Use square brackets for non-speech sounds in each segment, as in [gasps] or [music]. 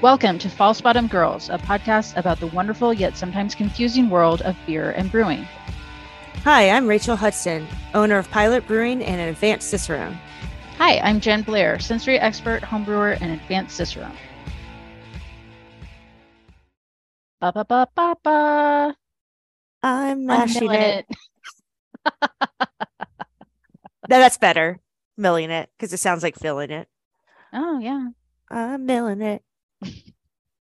Welcome to False Bottom Girls, a podcast about the wonderful yet sometimes confusing world of beer and brewing. Hi, I'm Rachael Hudson, owner of Pilot Brewing and an advanced Cicerone. Hi, I'm Jen Blair, sensory expert, homebrewer, and advanced Cicerone. Ba ba ba ba ba. I'm I'm mashing it. [laughs] No, that's better. Milling it because it sounds like filling it. Oh yeah. I'm milling it.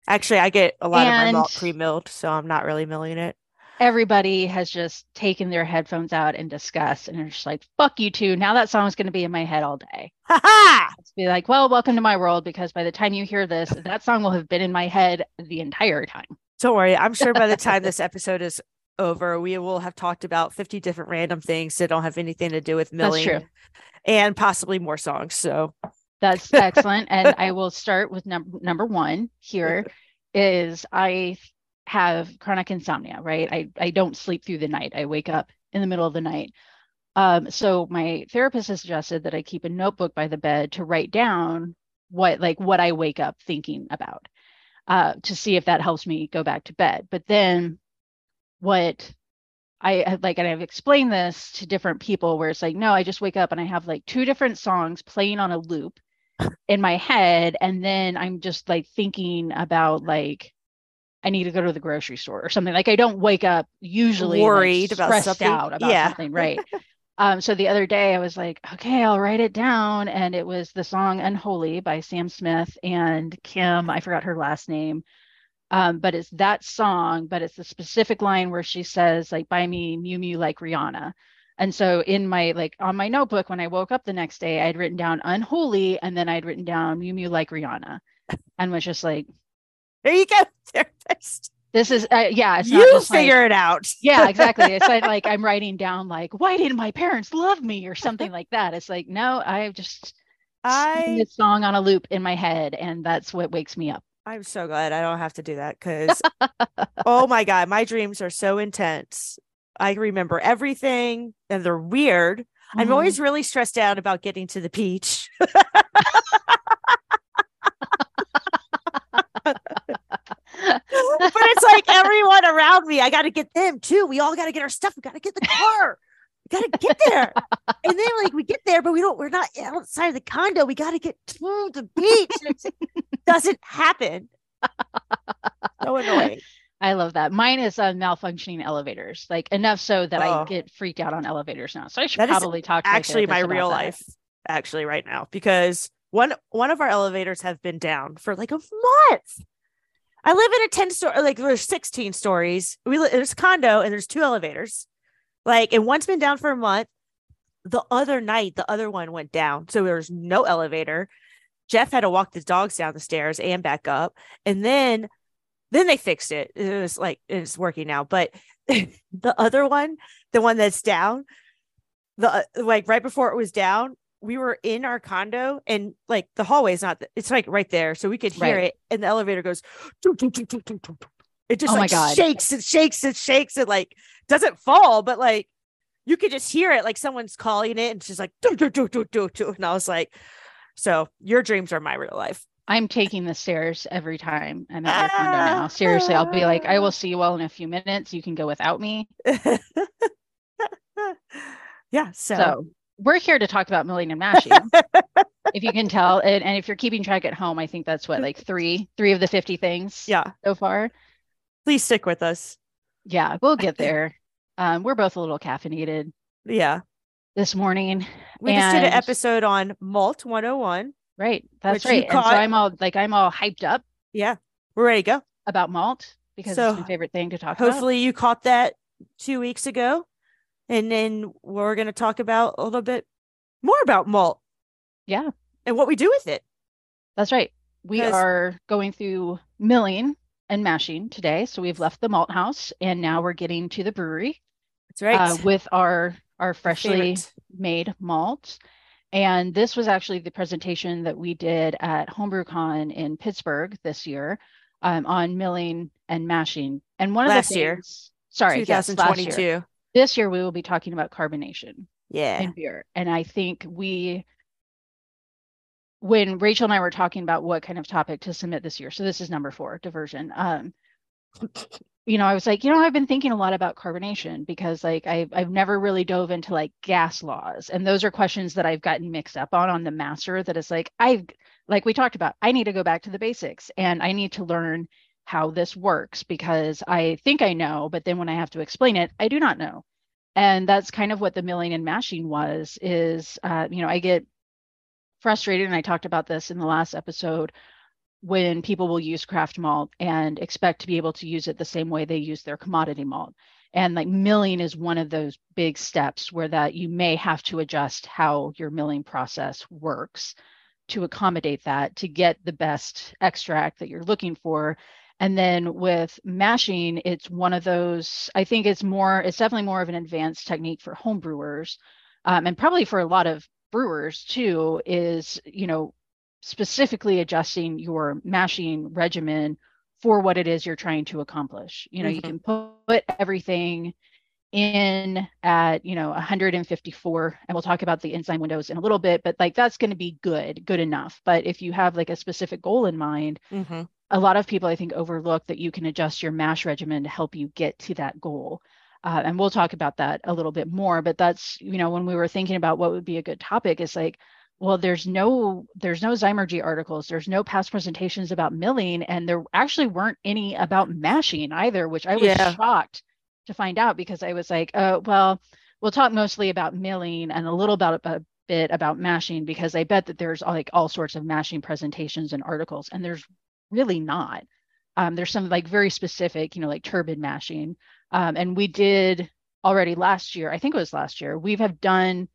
Actually, I get a lot of my malt pre-milled, so I'm not really milling it. Everybody has just taken their headphones out and discussed, and they're just like, "Fuck you too." Now that song's going to be in my head all day. [laughs] Ha ha! Be like, "Well, welcome to my world," because by the time you hear this, that song will have been in my head the entire time. Don't worry. I'm sure by the [laughs] time this episode is over, we will have talked about 50 different random things that don't have anything to do with milling That's true. and possibly more songs. So That's excellent. and I will start with number number one here is I have chronic insomnia, right? I, I don't sleep through the night. I wake up in the middle of the night. Um, so my therapist has suggested that I keep a notebook by the bed to write down what like what I wake up thinking about uh, to see if that helps me go back to bed. But then what I like, and I've explained this to different people where it's like, no, I just wake up and I have like two different songs playing on a loop in my head. And then I'm just like thinking about like, I need to go to the grocery store or something. Like I don't wake up usually like, Worried about stressed something. out about Yeah. something, right? um, so the other day I was like, okay, I'll write it down, and it was the song "Unholy" by Sam Smith and Kim. I forgot her last name, um, but it's that song. But it's the specific line where she says, like, "Buy me Mew Mew like Rihanna." And so in my like on my notebook when I woke up the next day, I'd written down "Unholy" and then I'd written down "Mew Mew like Rihanna," and was just like, there you go, [laughs] therapist. "This is uh, yeah, it's not You just like- figure it out. [laughs] yeah exactly it's like, [laughs] like i'm writing down like why didn't my parents love me or something like that it's like no i just sing I this song on a loop in my head and that's what wakes me up I'm so glad I don't have to do that because oh my god, my dreams are so intense. I remember everything and they're weird. I'm Mhm. always really stressed out about getting to the beach. [laughs] but it's like everyone around me, I got to get them too. We all got to get our stuff. We got to get the car. We got to get there. and then like we get there, but we don't, we're not outside of the condo. We got to get to the beach. It doesn't happen. So annoying. I love that. Mine is uh, malfunctioning elevators like enough so that i Oh. get freaked out on elevators now. So i should That probably talk to actually my about real that. life actually right now because one one of our elevators have been down for like a month. I live in a 10 story like there's 16 stories. We live there's a condo and there's two elevators. Like and one's been down for a month. The other night the other one went down so there's no elevator. Jeff had to walk the dogs down the stairs and back up. And then then they fixed it it was like it's working now but [laughs] the other one the one that's down the uh, like right before it was down we were in our condo and like the hallway is not it's like right there so we could hear Right. it and the elevator goes "Tuk, tuk, tuk, tuk, tuk, tuk, tuk." it just Oh like shakes and shakes and shakes and like doesn't fall but like you could just hear it like someone's calling it and it's just like and i was like so your dreams are my real life i'm taking the stairs every time i'm at your condo now seriously i'll be like i will see you all in a few minutes you can go without me [laughs] yeah so, So we're here to talk about milling and mashing, [laughs] if you can tell. And, and if you're keeping track at home, I think that's what, like three, three of the 50 things yeah so far. please stick with us Yeah, we'll get [laughs] there. Um, we're both a little caffeinated yeah this morning. we just did an episode on malt 101 Right. That's right. And so I'm all like, I'm all hyped up yeah we're ready to go about malt because So, it's my favorite thing to talk about. hopefully you caught that two weeks ago and then we're going to talk about a little bit more about malt Yeah. and what we do with it That's right. We are going through milling and mashing today. So we've left the malt house and now we're getting to the brewery. that's right uh, with our our freshly favorite. made malt. And this was actually the presentation that we did at HomebrewCon in Pittsburgh this year um, on milling and mashing. And one Last of the year. things, sorry, yes, last 2022 year. This year we will be talking about carbonation yeah in beer. And I think we when Rachael and I were talking about what kind of topic to submit this year, so this is number four, diversion. Um, you know, I was like, you know, I've been thinking a lot about carbonation because like I've I've never really dove into like gas laws. And those are questions that I've gotten mixed up on on the master that is like, I've like we talked about, I need to go back to the basics and I need to learn how this works because I think I know, but then when I have to explain it, I do not know. And that's kind of what the milling and mashing was is uh, you know, I get frustrated and I talked about this in the last episode when people will use craft malt and expect to be able to use it the same way they use their commodity malt. And like milling is one of those big steps where that you may have to adjust how your milling process works to accommodate that to get the best extract that you're looking for. And then with mashing, it's one of those, I think it's more, it's definitely more of an advanced technique for home brewers um, and probably for a lot of brewers too, is, you know, specifically adjusting your mashing regimen for what it is you're trying to accomplish. You know, mm-hmm. you can put everything in at, you know, 154 and we'll talk about the enzyme windows in a little bit, but like that's going to be good, good enough. But if you have like a specific goal in mind, mm-hmm. a lot of people I think overlook that you can adjust your mash regimen to help you get to that goal. Uh, and we'll talk about that a little bit more, but that's, you know, when we were thinking about what would be a good topic, it's like, well there's no there's no Zymurgy articles there's no past presentations about milling and there actually weren't any about mashing either which i was yeah. shocked to find out because i was like uh, well we'll talk mostly about milling and a little about a bit about mashing because i bet that there's like all sorts of mashing presentations and articles and there's really not um, there's some like very specific you know like turbid mashing um, and we did already last year i think it was last year we have done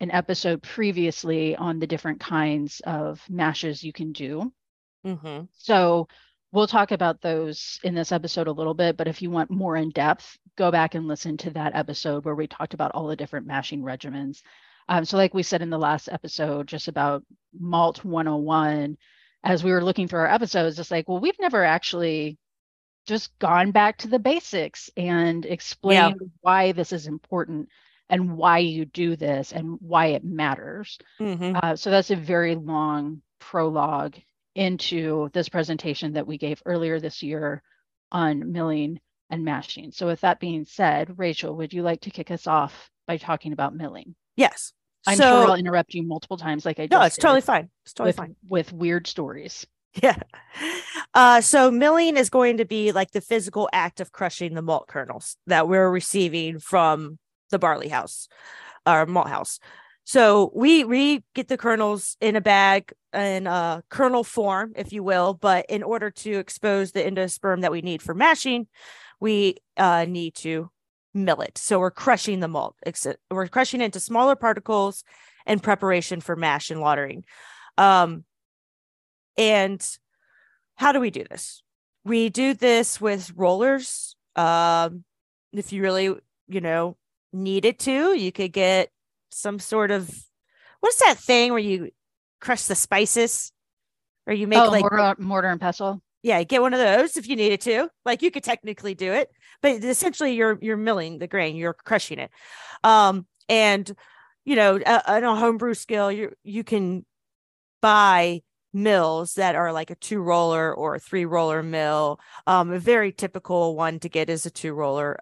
an episode previously on the different kinds of mashes you can do. Mm-hmm. So we'll talk about those in this episode a little bit, but if you want more in depth, go back and listen to that episode where we talked about all the different mashing regimens. Um, so, like we said in the last episode, just about Malt 101, as we were looking through our episodes, it's like, well, we've never actually just gone back to the basics and explained yeah. why this is important and why you do this and why it matters. Mm-hmm. Uh, so that's a very long prologue into this presentation that we gave earlier this year on milling and mashing. So with that being said, Rachael, would you like to kick us off by talking about milling? Yes. I'm so, sure I'll interrupt you multiple times like I No, it's totally fine. It's totally with, fine. With weird stories. Yeah. Uh, so milling is going to be like the physical act of crushing the malt kernels that we're receiving from the barley house or malt house. So we we get the kernels in a bag in a kernel form, if you will. But in order to expose the endosperm that we need for mashing, we uh, need to mill it. So we're crushing the malt. We're crushing it into smaller particles in preparation for mash and lautering. Um, and how do we do this? We do this with rollers. Um, if you really, you know, needed to, you could get some sort of what's that thing where you crush the spices or you make oh, like mortar, mortar and pestle. Yeah, get one of those if you needed to. Like you could technically do it, but essentially you're you're milling the grain, you're crushing it. Um, and you know, on a homebrew scale, you you can buy mills that are like a two roller or a three roller mill. Um, a very typical one to get is a two roller.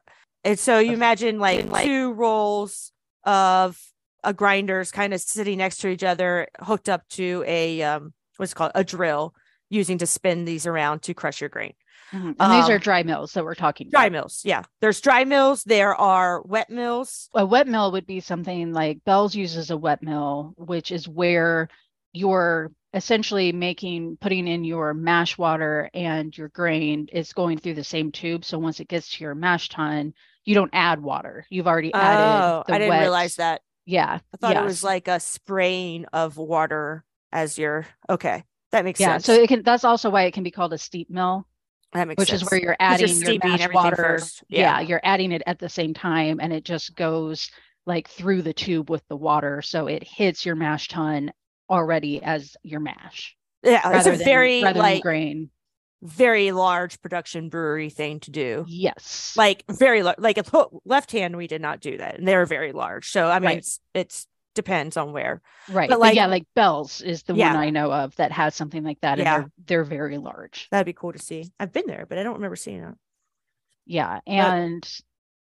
And so you imagine like, like two rolls of a grinders kind of sitting next to each other, hooked up to a um, what's called a drill, using to spin these around to crush your grain. Mm-hmm. And um, these are um, dry mills that we're talking dry about. mills, yeah. There's dry mills. There are wet mills. A wet mill would be something like Bell's uses a wet mill, which is where you're essentially making putting in your mash water and your grain is going through the same tube. So once it gets to your mash tun, you don't add water. You've already added. Oh, I didn't wet. realize that. Yeah, I thought yes. it was like a spraying of water as your okay. That makes yeah, sense. so it can. That's also why it can be called a steep mill. That makes which sense. is where you're adding you're your mash water. Yeah. yeah, you're adding it at the same time, and it just goes like through the tube with the water, so it hits your mash tun already as your mash. Yeah, it's a very like grain very large production brewery thing to do. Yes. Like very large, like a left hand, we did not do that. And they're very large. So, I mean, right. it's, it's depends on where. Right. But, But, like- yeah, like Bell's is the Yeah. one I know of that has something like that. Yeah. And they're, they're very large. That'd be cool to see. I've been there, but I don't remember seeing it. Yeah. And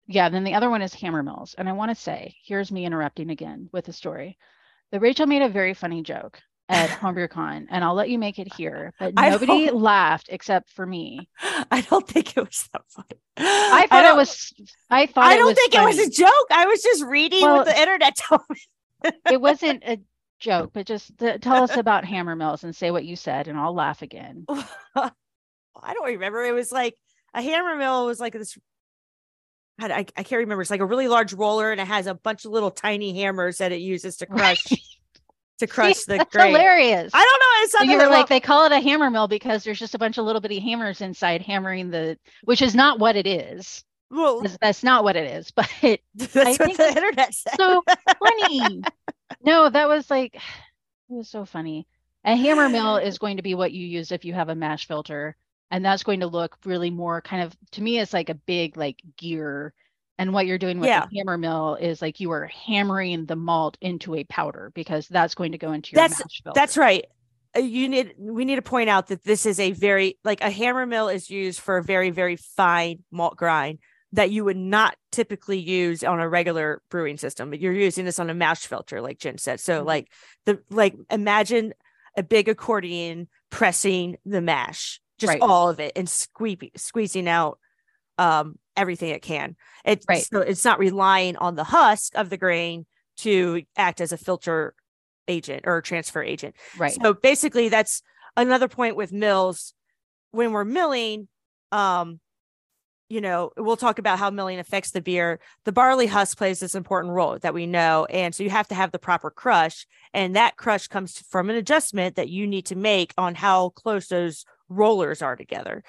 yeah, then the other one is Hammer Mills. And I want to say, here's me interrupting again with a story. That Rachel made a very funny joke at [laughs] HomebrewCon, and I'll let you make it here. But nobody laughed except for me. [laughs] I don't think it was that funny. [gasps] I thought it was. I thought I don't think it was a joke. I was just reading Well- what the internet [laughs] told me. it wasn't a joke, but just t- tell us about Hammer Mills and say what you said, and I'll laugh again. I don't remember. It was like a hammer mill was like this. I, I can't remember. It's like a really large roller and it has a bunch of little tiny hammers that it uses to crush to crush the that's hilarious. I don't know. It's So something you were like, they call it a hammer mill because there's just a bunch of little bitty hammers inside hammering the, which is not what it is. well, That's- not what it is, [laughs] but [laughs] that's I what think the internet said. so funny. [laughs] No, that was like, [sighs] it was so funny. A hammer mill is going to be what you use if you have a mash filter, and that's going to look really more kind of to me, it's like a big like gear. And what you're doing with Yeah. the hammer mill is like you are hammering the malt into a powder because that's going to go into your That's- mash filter. That's right. Uh, You need we need to point out that this is a very like a hammer mill is used for a very very fine malt grind that you would not typically use on a regular brewing system. But you're using this on a mash filter, like Jen said. So Mhm. like the like imagine a big accordion pressing the mash, just Right. all of it, and squeezing squeezing out um everything it can. It's Right. so it's not relying on the husk of the grain to act as a filter agent or transfer agent. right. So basically, that's another point with mills. When we're milling, um, you know, we'll talk about how milling affects the beer. The barley husk plays this important role that we know, and so you have to have the proper crush, and that crush comes from an adjustment that you need to make on how close those rollers are together,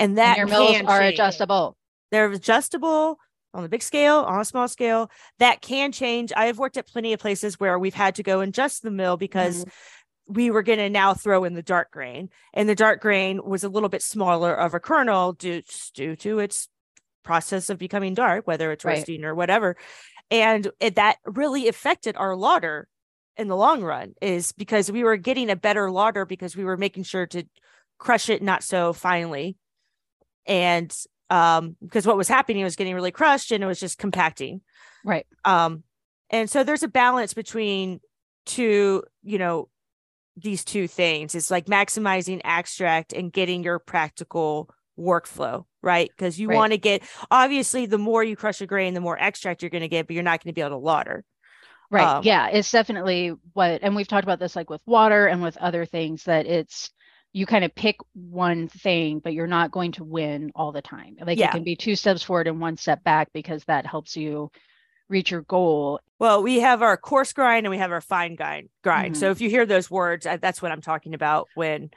and And that your mills are change. adjustable. They're adjustable on the big scale, on a small scale. That can change. I have worked at plenty of places where we've had to go and adjust the mill because mm-hmm. we were going to now throw in the dark grain, and the dark grain was a little bit smaller of a kernel due due to its process of becoming dark, whether it's Right. roasting or whatever, and it, that really affected our lauter in the long run. Is because we were getting a better lauter because we were making sure to crush it not so finely, and um because what was happening was getting really crushed and it was just compacting Right. um and so there's a balance between two you know these two things it's like maximizing extract and getting your practical workflow right because you Right. want to get obviously the more you crush a grain the more extract you're going to get but you're not going to be able to lauter Right. Um, yeah. It's definitely what, and we've talked about this like with water and with other things that it's, you kind of pick one thing, but you're not going to win all the time. Like Yeah. it can be two steps forward and one step back because that helps you reach your goal. well we have our coarse grind and we have our fine grind grind Mhm. so if you hear those words that's what i'm talking about when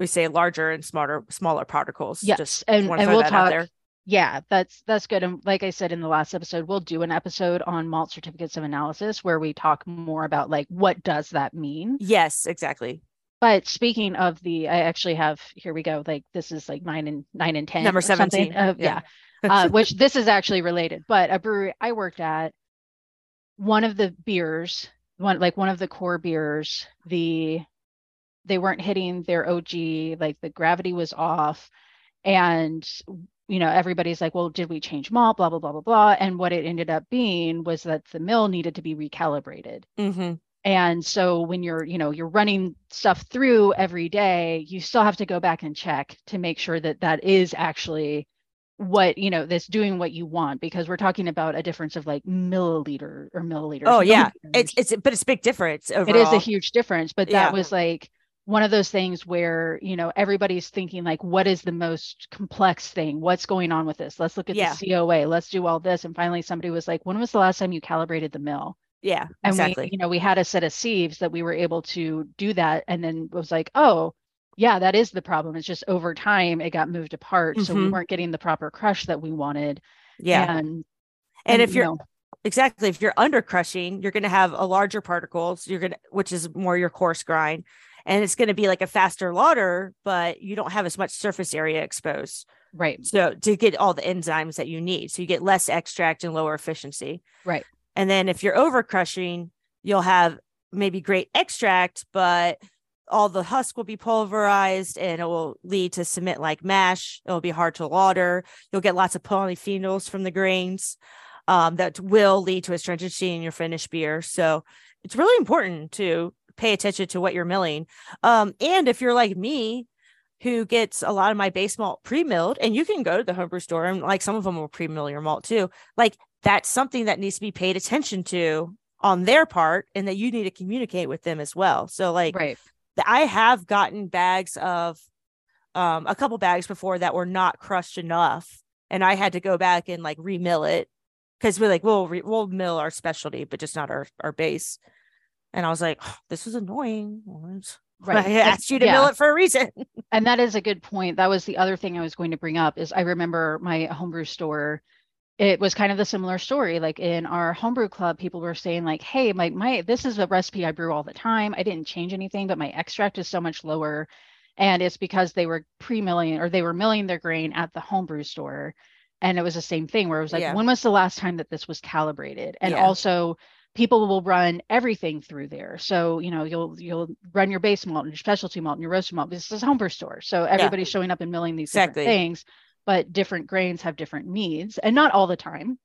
we say larger and smarter smaller particles Yes. just and and we'll talk. there. Yeah, that's that's good. And like I said in the last episode, we'll do an episode on malt certificates of analysis where we talk more about like what does that mean. Yes, exactly. But speaking of the, I actually have here we go. Like this is like nine and nine and ten. Number 17, Uh, yeah. yeah. uh, which this is actually related. But a brewery I worked at, one of the beers, one like one of the core beers, the they weren't hitting their OG, like the gravity was off, and you know everybody's like, well, did we change malt? Blah blah blah blah blah. And what it ended up being was that the mill needed to be recalibrated. hmm And so when you're, you know, you're running stuff through every day, you still have to go back and check to make sure that that is actually what, you know, that's doing what you want because we're talking about a difference of like milliliter or milliliters. Oh yeah, it's it's but it's a big difference overall. it is a huge difference, but Yeah. that was like one of those things where, you know, everybody's thinking like what is the most complex thing? What's going on with this? Let's look at Yeah. the COA. Let's do all this and finally somebody was like, when was the last time you calibrated the mill? Yeah, and exactly. we you know we had a set of sieves that we were able to do that and then was like oh yeah that is the problem it's just over time it got moved apart so we Mhm. weren't getting the proper crush that we wanted yeah, and and if you you're know, exactly if you're under crushing, you're going to have a larger particles. You're going to which is more your coarse grind, and it's going to be like a faster lauter, but you don't have as much surface area exposed. right So to get all the enzymes that you need, so you get less extract and lower efficiency. Right. And then if you're over crushing, you'll have maybe great extract, but all the husk will be pulverized and it will lead to cement like mash. It'll be hard to lauter. You'll get lots of polyphenols from the grains um, that will lead to astringency in your finished beer. So it's really important to pay attention to what you're milling. Um, and if you're like me, who gets a lot of my base malt pre-milled, and you can go to the homebrew store and like some of them will pre-mill your malt too. Like that's something that needs to be paid attention to on their part, and that you need to communicate with them as well. So like right. I have gotten bags of um a couple bags before that were not crushed enough, and I had to go back and like remill it because we're like we'll re- we'll mill our specialty, but just not our our base. And I was like, oh, this is annoying. [laughs] Right. I asked you to yeah. mill it for a reason. [laughs] and that is a good point. That was the other thing I was going to bring up is I remember my homebrew store. It was kind of the similar story. Like in our homebrew club, people were saying, like, hey, my my this is a recipe I brew all the time. I didn't change anything, but my extract is so much lower. And it's because they were pre-milling or they were milling their grain at the homebrew store. And it was the same thing where it was like, yeah. when was the last time that this was calibrated? And yeah. also people will run everything through there. So, you know, you'll you'll run your base malt and your specialty malt and your roasted malt. This is a homebrew store. So everybody's yeah. showing up and milling these exactly. different things, but different grains have different needs and not all the time.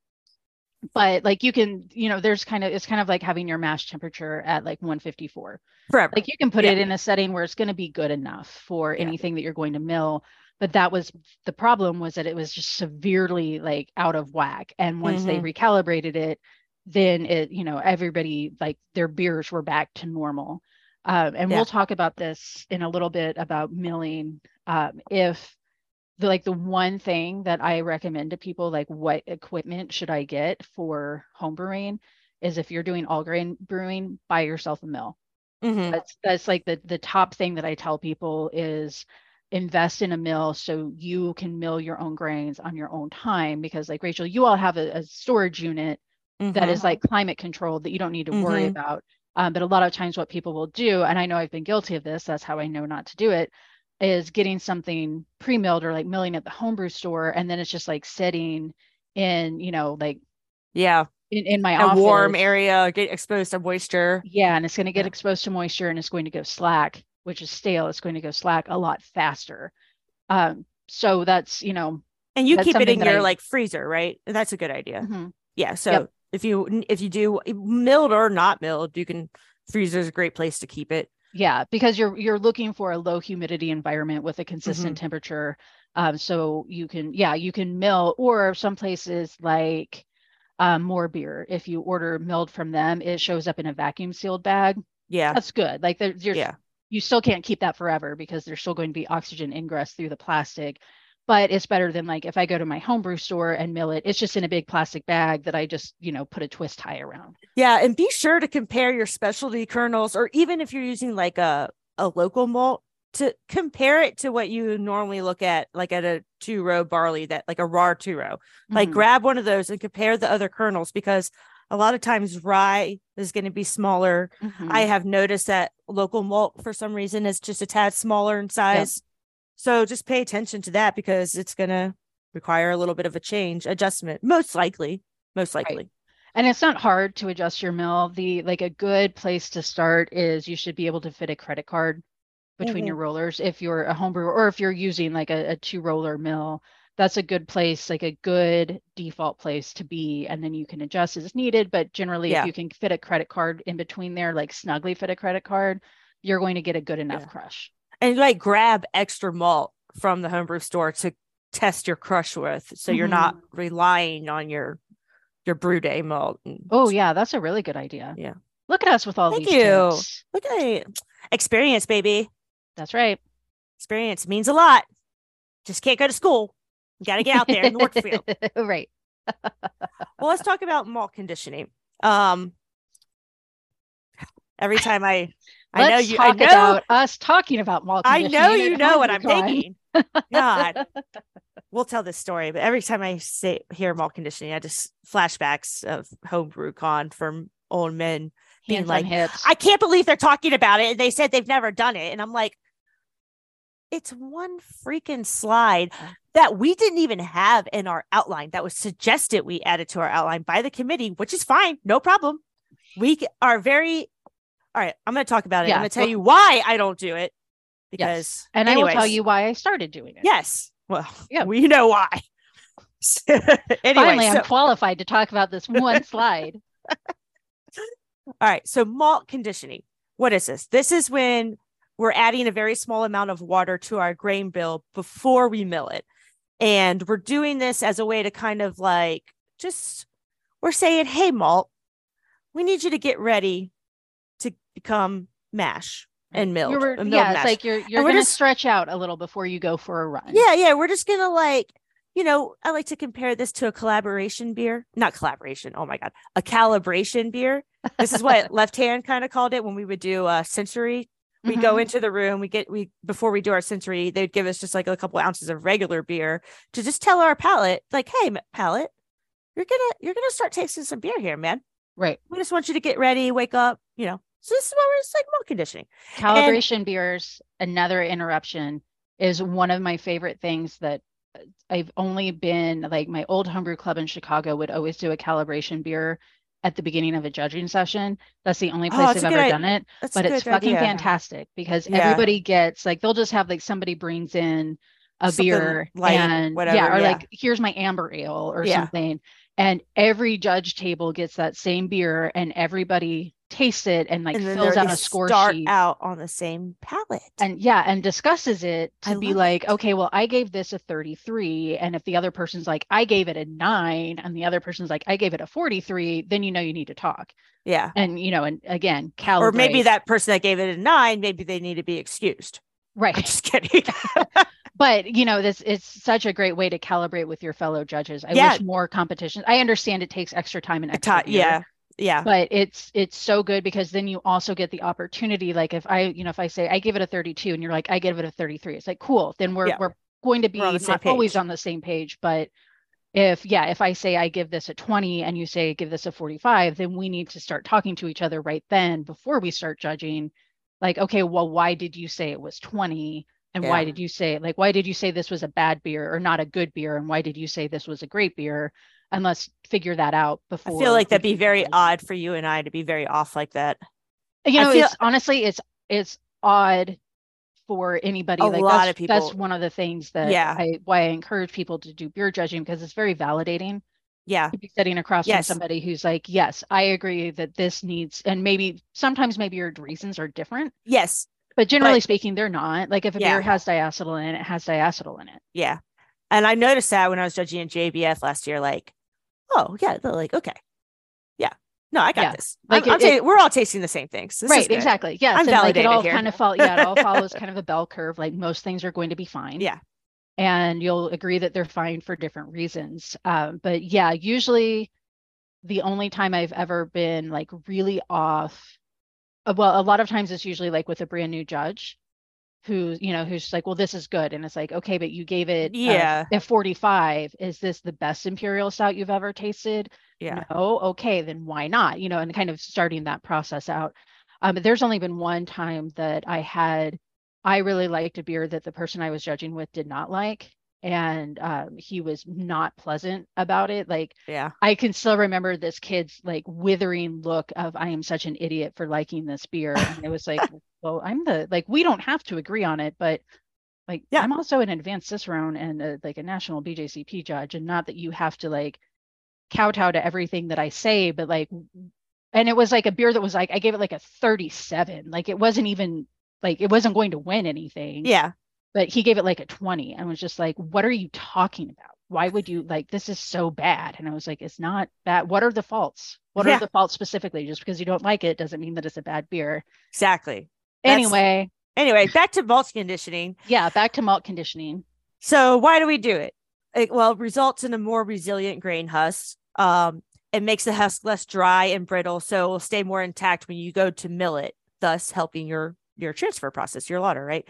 But like you can, you know, there's kind of it's kind of like having your mash temperature at like 154. Forever. Like you can put yeah. it in a setting where it's going to be good enough for yeah. anything that you're going to mill but that was the problem was that it was just severely like out of whack and once mm-hmm. they recalibrated it then it you know everybody like their beers were back to normal um, and yeah. we'll talk about this in a little bit about milling um, if the like the one thing that i recommend to people like what equipment should i get for home brewing is if you're doing all grain brewing buy yourself a mill mm-hmm. that's that's like the the top thing that i tell people is invest in a mill so you can mill your own grains on your own time because like rachael you all have a, a storage unit mm-hmm. that is mm-hmm. like climate controlled that you don't need to worry mm-hmm. about. Um, but a lot of times, what people will do, and I know I've been guilty of this, that's how I know not to do it, is getting something pre milled or like milling at the homebrew store. And then it's just like sitting in, you know, like, yeah, in, in my a office. warm area, get exposed to moisture. Yeah. And it's going to get yeah. exposed to moisture and it's going to go slack, which is stale. It's going to go slack a lot faster. Um, so that's, you know, and you keep it in your I, like freezer, right? That's a good idea. Mm-hmm. Yeah. So yep if you if you do milled or not milled, you can freezer is a great place to keep it. Yeah, because you're you're looking for a low humidity environment with a consistent mm-hmm. temperature. Um, so you can yeah you can mill or some places like um, MoreBeer if you order milled from them it shows up in a vacuum sealed bag yeah that's good like there's yeah you still can't keep that forever because there's still going to be oxygen ingress through the plastic but it's better than like if I go to my homebrew store and mill it, it's just in a big plastic bag that I just, you know, put a twist tie around. Yeah. And be sure to compare your specialty kernels, or even if you're using like a, a local malt, to compare it to what you normally look at, like at a two row barley, that like a raw two row. Like mm-hmm. grab one of those and compare the other kernels because a lot of times rye is going to be smaller. Mm-hmm. I have noticed that local malt for some reason is just a tad smaller in size. So just pay attention to that because it's going to require a little bit of a change, adjustment, most likely, most likely. Right. And it's not hard to adjust your mill. The like a good place to start is you should be able to fit a credit card between mm-hmm. your rollers if you're a homebrewer or if you're using like a, a two roller mill. That's a good place, like a good default place to be. And then you can adjust as needed. But generally, yeah. if you can fit a credit card in between there, like snugly fit a credit card, you're going to get a good enough yeah. crush and like grab extra malt from the homebrew store to test your crush with so mm-hmm. you're not mm-hmm. relying on your your brew day malt oh yeah that's a really good idea. Yeah. Look at us with all Thank these you. tips. look at it. Experience baby. That's right. Experience means a lot. Just can't go to school. You got to get out there in the work [laughs] field. Right. [laughs] Well let's talk about malt conditioning. Um every time i Let's I know you. Talk I know, about us talking about malt. I know you know what I'm thinking. [laughs] God, we'll tell this story, but every time I say hear malt conditioning, I just flashbacks of homebrew con from old men being like, "I can't believe they're talking about it." And they said they've never done it, and I'm like, "It's one freaking slide that we didn't even have in our outline that was suggested we added to our outline by the committee, which is fine, no problem." we are very all right. I'm going to talk about it. Yeah, I'm going to tell well- you why I don't do it because, Yes. And I will tell you why I started doing it. Yes. Well, Yeah. we know why. [laughs] anyway, Finally, so, I'm qualified to talk about this one [laughs] slide. all right. So malt conditioning. What is this? This is when we're adding a very small amount of water to our grain bill before we mill it. And we're doing this as a way to kind of like just we're saying, hey, malt, we need you to get ready become mash and milled. You were, uh, milled yeah, it's like you're you're gonna just- stretch out a little before you go for a run. Yeah, yeah. We're just gonna like, you know, I like to compare this to a collaboration beer. Not collaboration. Oh my god, a calibration beer. This is what [laughs] left hand kind of called it when we would do a sensory. We go Mhm. into the room. We get we before we do our sensory. They'd give us just like a couple ounces of regular beer to just tell our palate, like, hey, palate, you're gonna you're gonna start tasting some beer here, man. right. We just want you to get ready, wake up. You know. So this is what we're it's like malt conditioning. Calibration beers, another interruption, is one of my favorite things that uh, I've only been like my old homebrew club in Chicago would always do a calibration beer at the beginning of a judging session. That's the only Oh, place a I've ever i- done it. That's But it's fucking idea. fantastic because Yeah. everybody gets like they'll just have like somebody brings in a Something beer light, and yeah, or yeah. like here's my amber ale or Yeah. something. And every judge table gets that same beer and everybody tastes it and like and fills out a score start sheet out on the same palette. and yeah and discusses it I to be like it. okay well i gave this a 33 and if the other person's like i gave it a 9 and the other person's like i gave it a 43 then you know you need to talk yeah. and you know and again calibrate Or maybe that person that gave it a nine, maybe they need to be excused. right I'm right just kidding. [laughs] but you know this it's such a great way to calibrate with your fellow judges i Yeah. wish more competition i understand it takes extra time and extra yeah. Yeah. but it's it's so good because then you also get the opportunity like if i you know if i say i give it a 32 and you're like i give it a 33 it's like cool then we're Yeah. we're going to be on not always on the same page but if yeah if i say i give this a 20 and you say give this a 45 then we need to start talking to each other right then before we start judging like okay well why did you say it was 20 and why did you say like why did you say this was a bad beer or not a good beer and why did you say this was a great beer and let's figure that out before I feel like that'd be very odd for you and I to be very off like that. you know feel- it's honestly it's it's odd for anybody A like lot that's, of that's one of the things that Yeah. i why i encourage people to do beer judging because it's very validating Yeah. to be sitting across Yes. from somebody who's like yes i agree that this needs and maybe sometimes maybe your reasons are different Yes. But generally But- speaking they're not like if a Yeah. beer has diacetyl in it it has diacetyl in it Yeah. And I noticed that when I was judging in GABF last year, like, oh yeah, they're like, okay. Yeah. No, I got Yeah. this. Like it- it- ta- we're all tasting the same things. This right exactly yes I'm and like it validated all here. kind of follow yeah it all [laughs] follows kind of a bell curve like most things are going to be fine Yeah. and you'll agree that they're fine for different reasons um, but yeah usually the only time i've ever been like really off well a lot of times it's usually like with a brand new judge who you know who's like well this is good and it's like okay but you gave it uh, Yeah. a 45 is this the best imperial stout you've ever tasted Yeah. no okay then why not you know and kind of starting that process out um, but there's only been one time that i had i really liked a beer that the person i was judging with did not like and um, he was not pleasant about it like Yeah. i can still remember this kid's like withering look of i am such an idiot for liking this beer and it was like [laughs] well i'm the like we don't have to agree on it but like Yeah. i'm also an advanced cicerone and a, like a national bjcp judge and not that you have to like kowtow to everything that I say, but like, and it was like a beer that was like, I gave it like a 37. Like it wasn't even like, it wasn't going to win anything, Yeah. But he gave it like a 20 and was just like, what are you talking about? Why would you like, this is so bad. And I was like, it's not bad. What are the faults? What Yeah. are the faults specifically? Just because you don't like it doesn't mean that it's a bad beer. Exactly. That's- Anyway, Anyway, back to malt conditioning. yeah, back to malt conditioning. So why do we do it? It well it results in a more resilient grain husk. Um, it makes the husk less dry and brittle, so it will stay more intact when you go to mill it, thus helping your your transfer process, your lauter, right?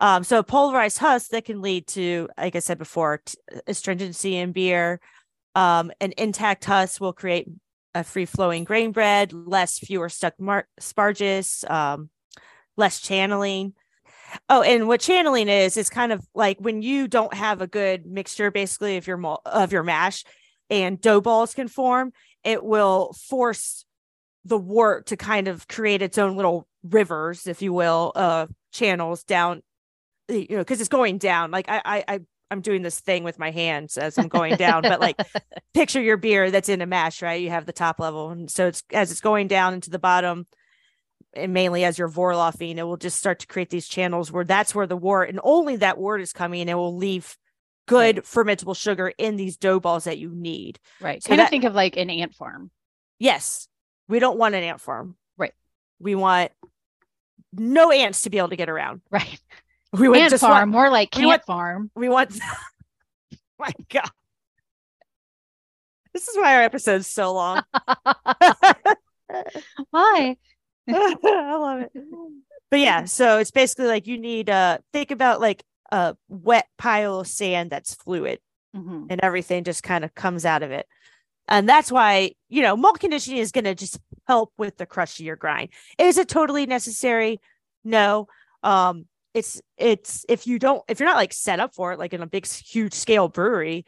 Um, so a pulverized husk that can lead to, like I said before, t- astringency in beer. Um, an intact husk will create a free flowing grain bread, less fewer stuck mar- sparges, um, less channeling. Oh, and what channeling is is kind of like when you don't have a good mixture, basically, of your malt of your mash, and dough balls can form. It will force the wort to kind of create its own little rivers, if you will, uh, channels down, you know, because it's going down. Like I, I, I, I'm doing this thing with my hands as I'm going down, but like [laughs] picture your beer that's in a mash, right? You have the top level, and so it's as it's going down into the bottom, and mainly as you're vorlaufing, it will just start to create these channels where that's where the wort and only that wort is coming, and it will leave good right. fermentable sugar in these dough balls that you need. Right. So kind of think of like an ant farm. Yes. We don't want an ant farm. Right. We want no ants to be able to get around. Right. We want to farm, more like camp want, farm. We want [laughs] my God. This is why our episode's so long. [laughs] [laughs] why? I love it. But yeah, so it's basically like you need uh think about like a wet pile of sand that's fluid mm-hmm. and everything just kind of comes out of it. And that's why, you know, malt conditioning is going to just help with the crush of your grind. Is it totally necessary? No. Um, it's it's if you don't if you're not like set up for it like in a big huge scale brewery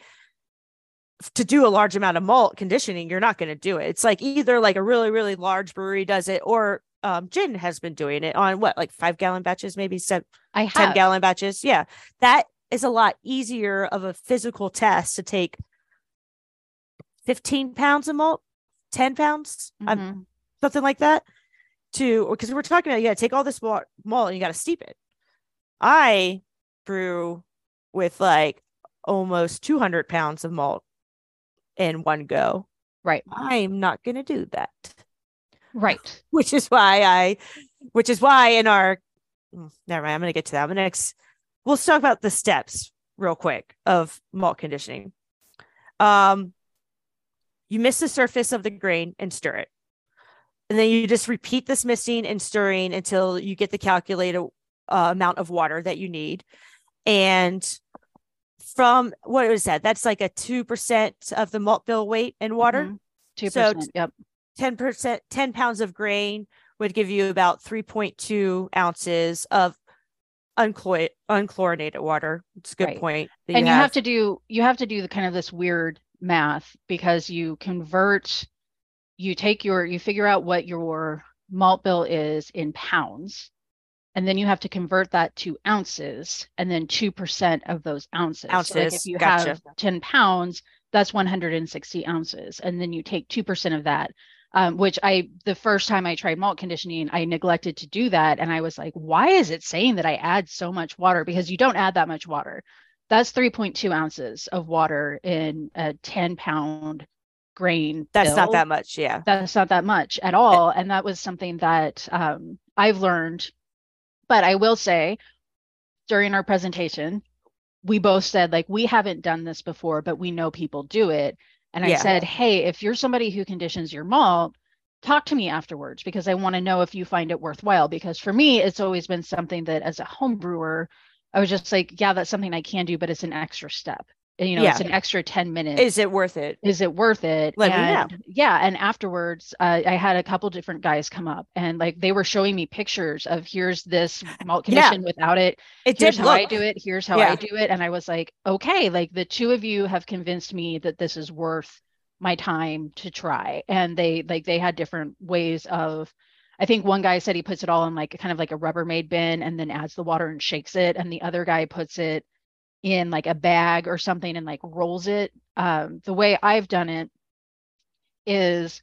to do a large amount of malt conditioning you're not going to do it it's like either like a really really large brewery does it or um, Jen has been doing it on what like five gallon batches, maybe seven, I have. 10 gallon batches. Yeah. That is a lot easier of a physical test to take 15 pounds of malt, 10 pounds, mm-hmm. something like that. To because we're talking about you got to take all this malt, malt and you got to steep it. I brew with like almost 200 pounds of malt in one go. Right. I'm not going to do that. Right. [laughs] which is why I, which is why in our, mm, never mind, I'm going to get to that. The next, we'll talk about the steps real quick of malt conditioning. Um, you miss the surface of the grain and stir it. And then you just repeat this missing and stirring until you get the calculated uh, amount of water that you need. And from what was that? That's like a 2% of the malt bill weight in water. Mm-hmm. 2%. So, yep. 10%, 10 pounds of grain would give you about 3.2 ounces of unchlor- unchlorinated water. It's a good right. point. And you have. have to do, you have to do the kind of this weird math because you convert, you take your, you figure out what your malt bill is in pounds. And then you have to convert that to ounces and then 2% of those ounces. Ounces. So like if you gotcha. have 10 pounds, that's 160 ounces. And then you take 2% of that um, which I, the first time I tried malt conditioning, I neglected to do that. And I was like, why is it saying that I add so much water? Because you don't add that much water. That's 3.2 ounces of water in a 10 pound grain. That's not that much. Yeah. That's not that much at all. And that was something that um, I've learned. But I will say, during our presentation, we both said, like, we haven't done this before, but we know people do it. And I said, Hey, if you're somebody who conditions your malt, talk to me afterwards because I want to know if you find it worthwhile. Because for me, it's always been something that as a home brewer, I was just like, yeah, that's something I can do, but it's an extra step you know, yeah. it's an extra 10 minutes. Is it worth it? Is it worth it? Let and, me know. Yeah. And afterwards, uh, I had a couple different guys come up and like they were showing me pictures of here's this malt condition yeah. without it. It here's how look. I do it. Here's how yeah. I do it. And I was like, okay, like the two of you have convinced me that this is worth my time to try. And they like they had different ways of I think one guy said he puts it all in like kind of like a Rubbermaid bin and then adds the water and shakes it. And the other guy puts it in like a bag or something and like rolls it. Um, the way I've done it is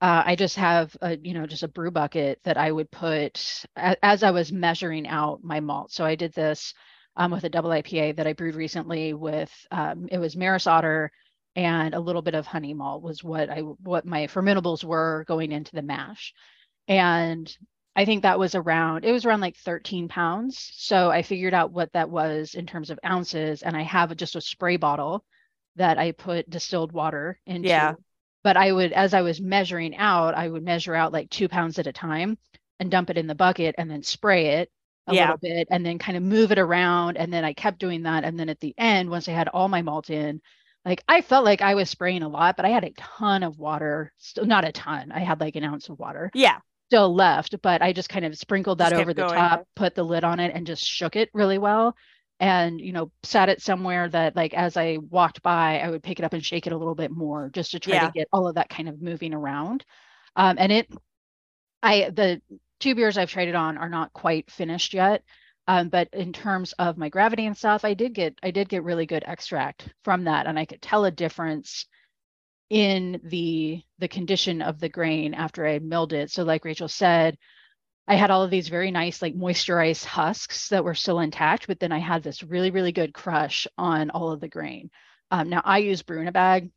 uh, I just have a, you know, just a brew bucket that I would put a, as I was measuring out my malt. So I did this um, with a double IPA that I brewed recently with, um, it was Maris Otter and a little bit of honey malt was what I, what my fermentables were going into the mash. And I think that was around, it was around like 13 pounds. So I figured out what that was in terms of ounces. And I have just a spray bottle that I put distilled water into. Yeah. But I would, as I was measuring out, I would measure out like two pounds at a time and dump it in the bucket and then spray it a yeah. little bit and then kind of move it around. And then I kept doing that. And then at the end, once I had all my malt in, like I felt like I was spraying a lot, but I had a ton of water. Still not a ton. I had like an ounce of water. Yeah still left, but I just kind of sprinkled that over the going. top, put the lid on it, and just shook it really well. And, you know, sat it somewhere that, like, as I walked by, I would pick it up and shake it a little bit more just to try yeah. to get all of that kind of moving around. Um, and it I the two beers I've traded on are not quite finished yet. Um, but in terms of my gravity and stuff, I did get I did get really good extract from that, and I could tell a difference in the the condition of the grain after I milled it. So, like Rachel said, I had all of these very nice, like moisturized husks that were still intact, but then I had this really, really good crush on all of the grain. Um, now I use brew in a bag.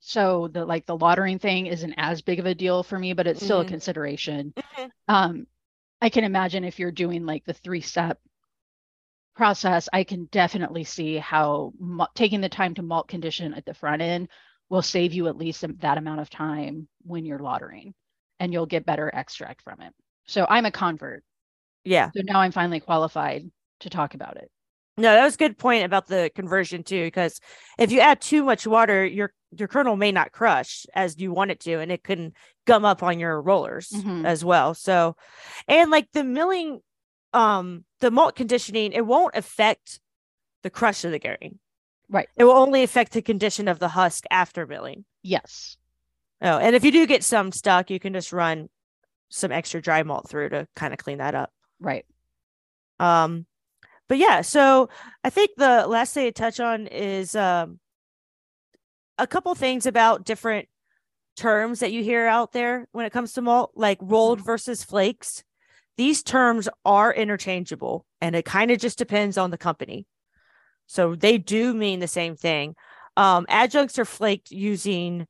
So the like the lautering thing isn't as big of a deal for me, but it's still Mhm. a consideration. Mhm. Um, I can imagine if you're doing like the three step process, I can definitely see how taking the time to malt condition at the front end will save you at least that amount of time when you're lautering and you'll get better extract from it. So I'm a convert. Yeah. So now I'm finally qualified to talk about it. No, that was a good point about the conversion too, because if you add too much water, your your kernel may not crush as you want it to, and it can gum up on your rollers Mhm. as well. So, and like the milling, um, the malt conditioning, it won't affect the crush of the grain. Right. It will only affect the condition of the husk after milling. Yes. Oh, and if you do get some stuck, you can just run some extra dry malt through to kind of clean that up. Right. Um, but yeah, so I think the last thing to touch on is um a couple things about different terms that you hear out there when it comes to malt, like rolled versus flakes. These terms are interchangeable and it kind of just depends on the company. So they do mean the same thing. Um, adjuncts are flaked using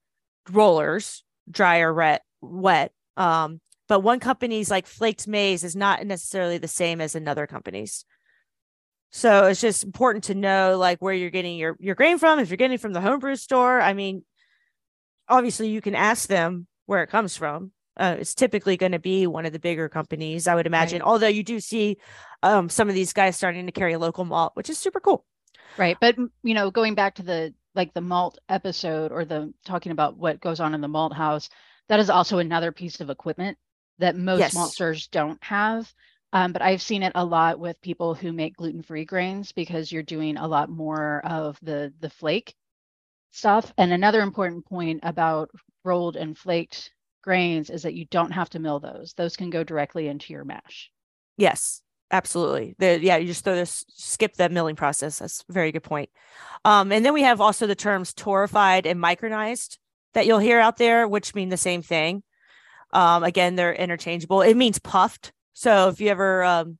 rollers, dry or wet, wet. Um, but one company's like flaked maize is not necessarily the same as another company's. So it's just important to know like where you're getting your your grain from. If you're getting it from the homebrew store, I mean, obviously you can ask them where it comes from. Uh, it's typically going to be one of the bigger companies, I would imagine. Although you do see um, some of these guys starting to carry local malt, which is super cool. Right. But you know, going back to the like the malt episode or the talking about what goes on in the malt house, that is also another piece of equipment that most Yes. maltsters don't have. Um, but I've seen it a lot with people who make gluten-free grains because you're doing a lot more of the the flake stuff. And another important point about rolled and flaked grains is that you don't have to mill those. Those can go directly into your mash. Yes, absolutely. The, yeah, you just throw this, skip that milling process. That's a very good point. Um, and then we have also the terms torrefied and micronized that you'll hear out there, which mean the same thing. Um, again, they're interchangeable. It means puffed. So if you ever um,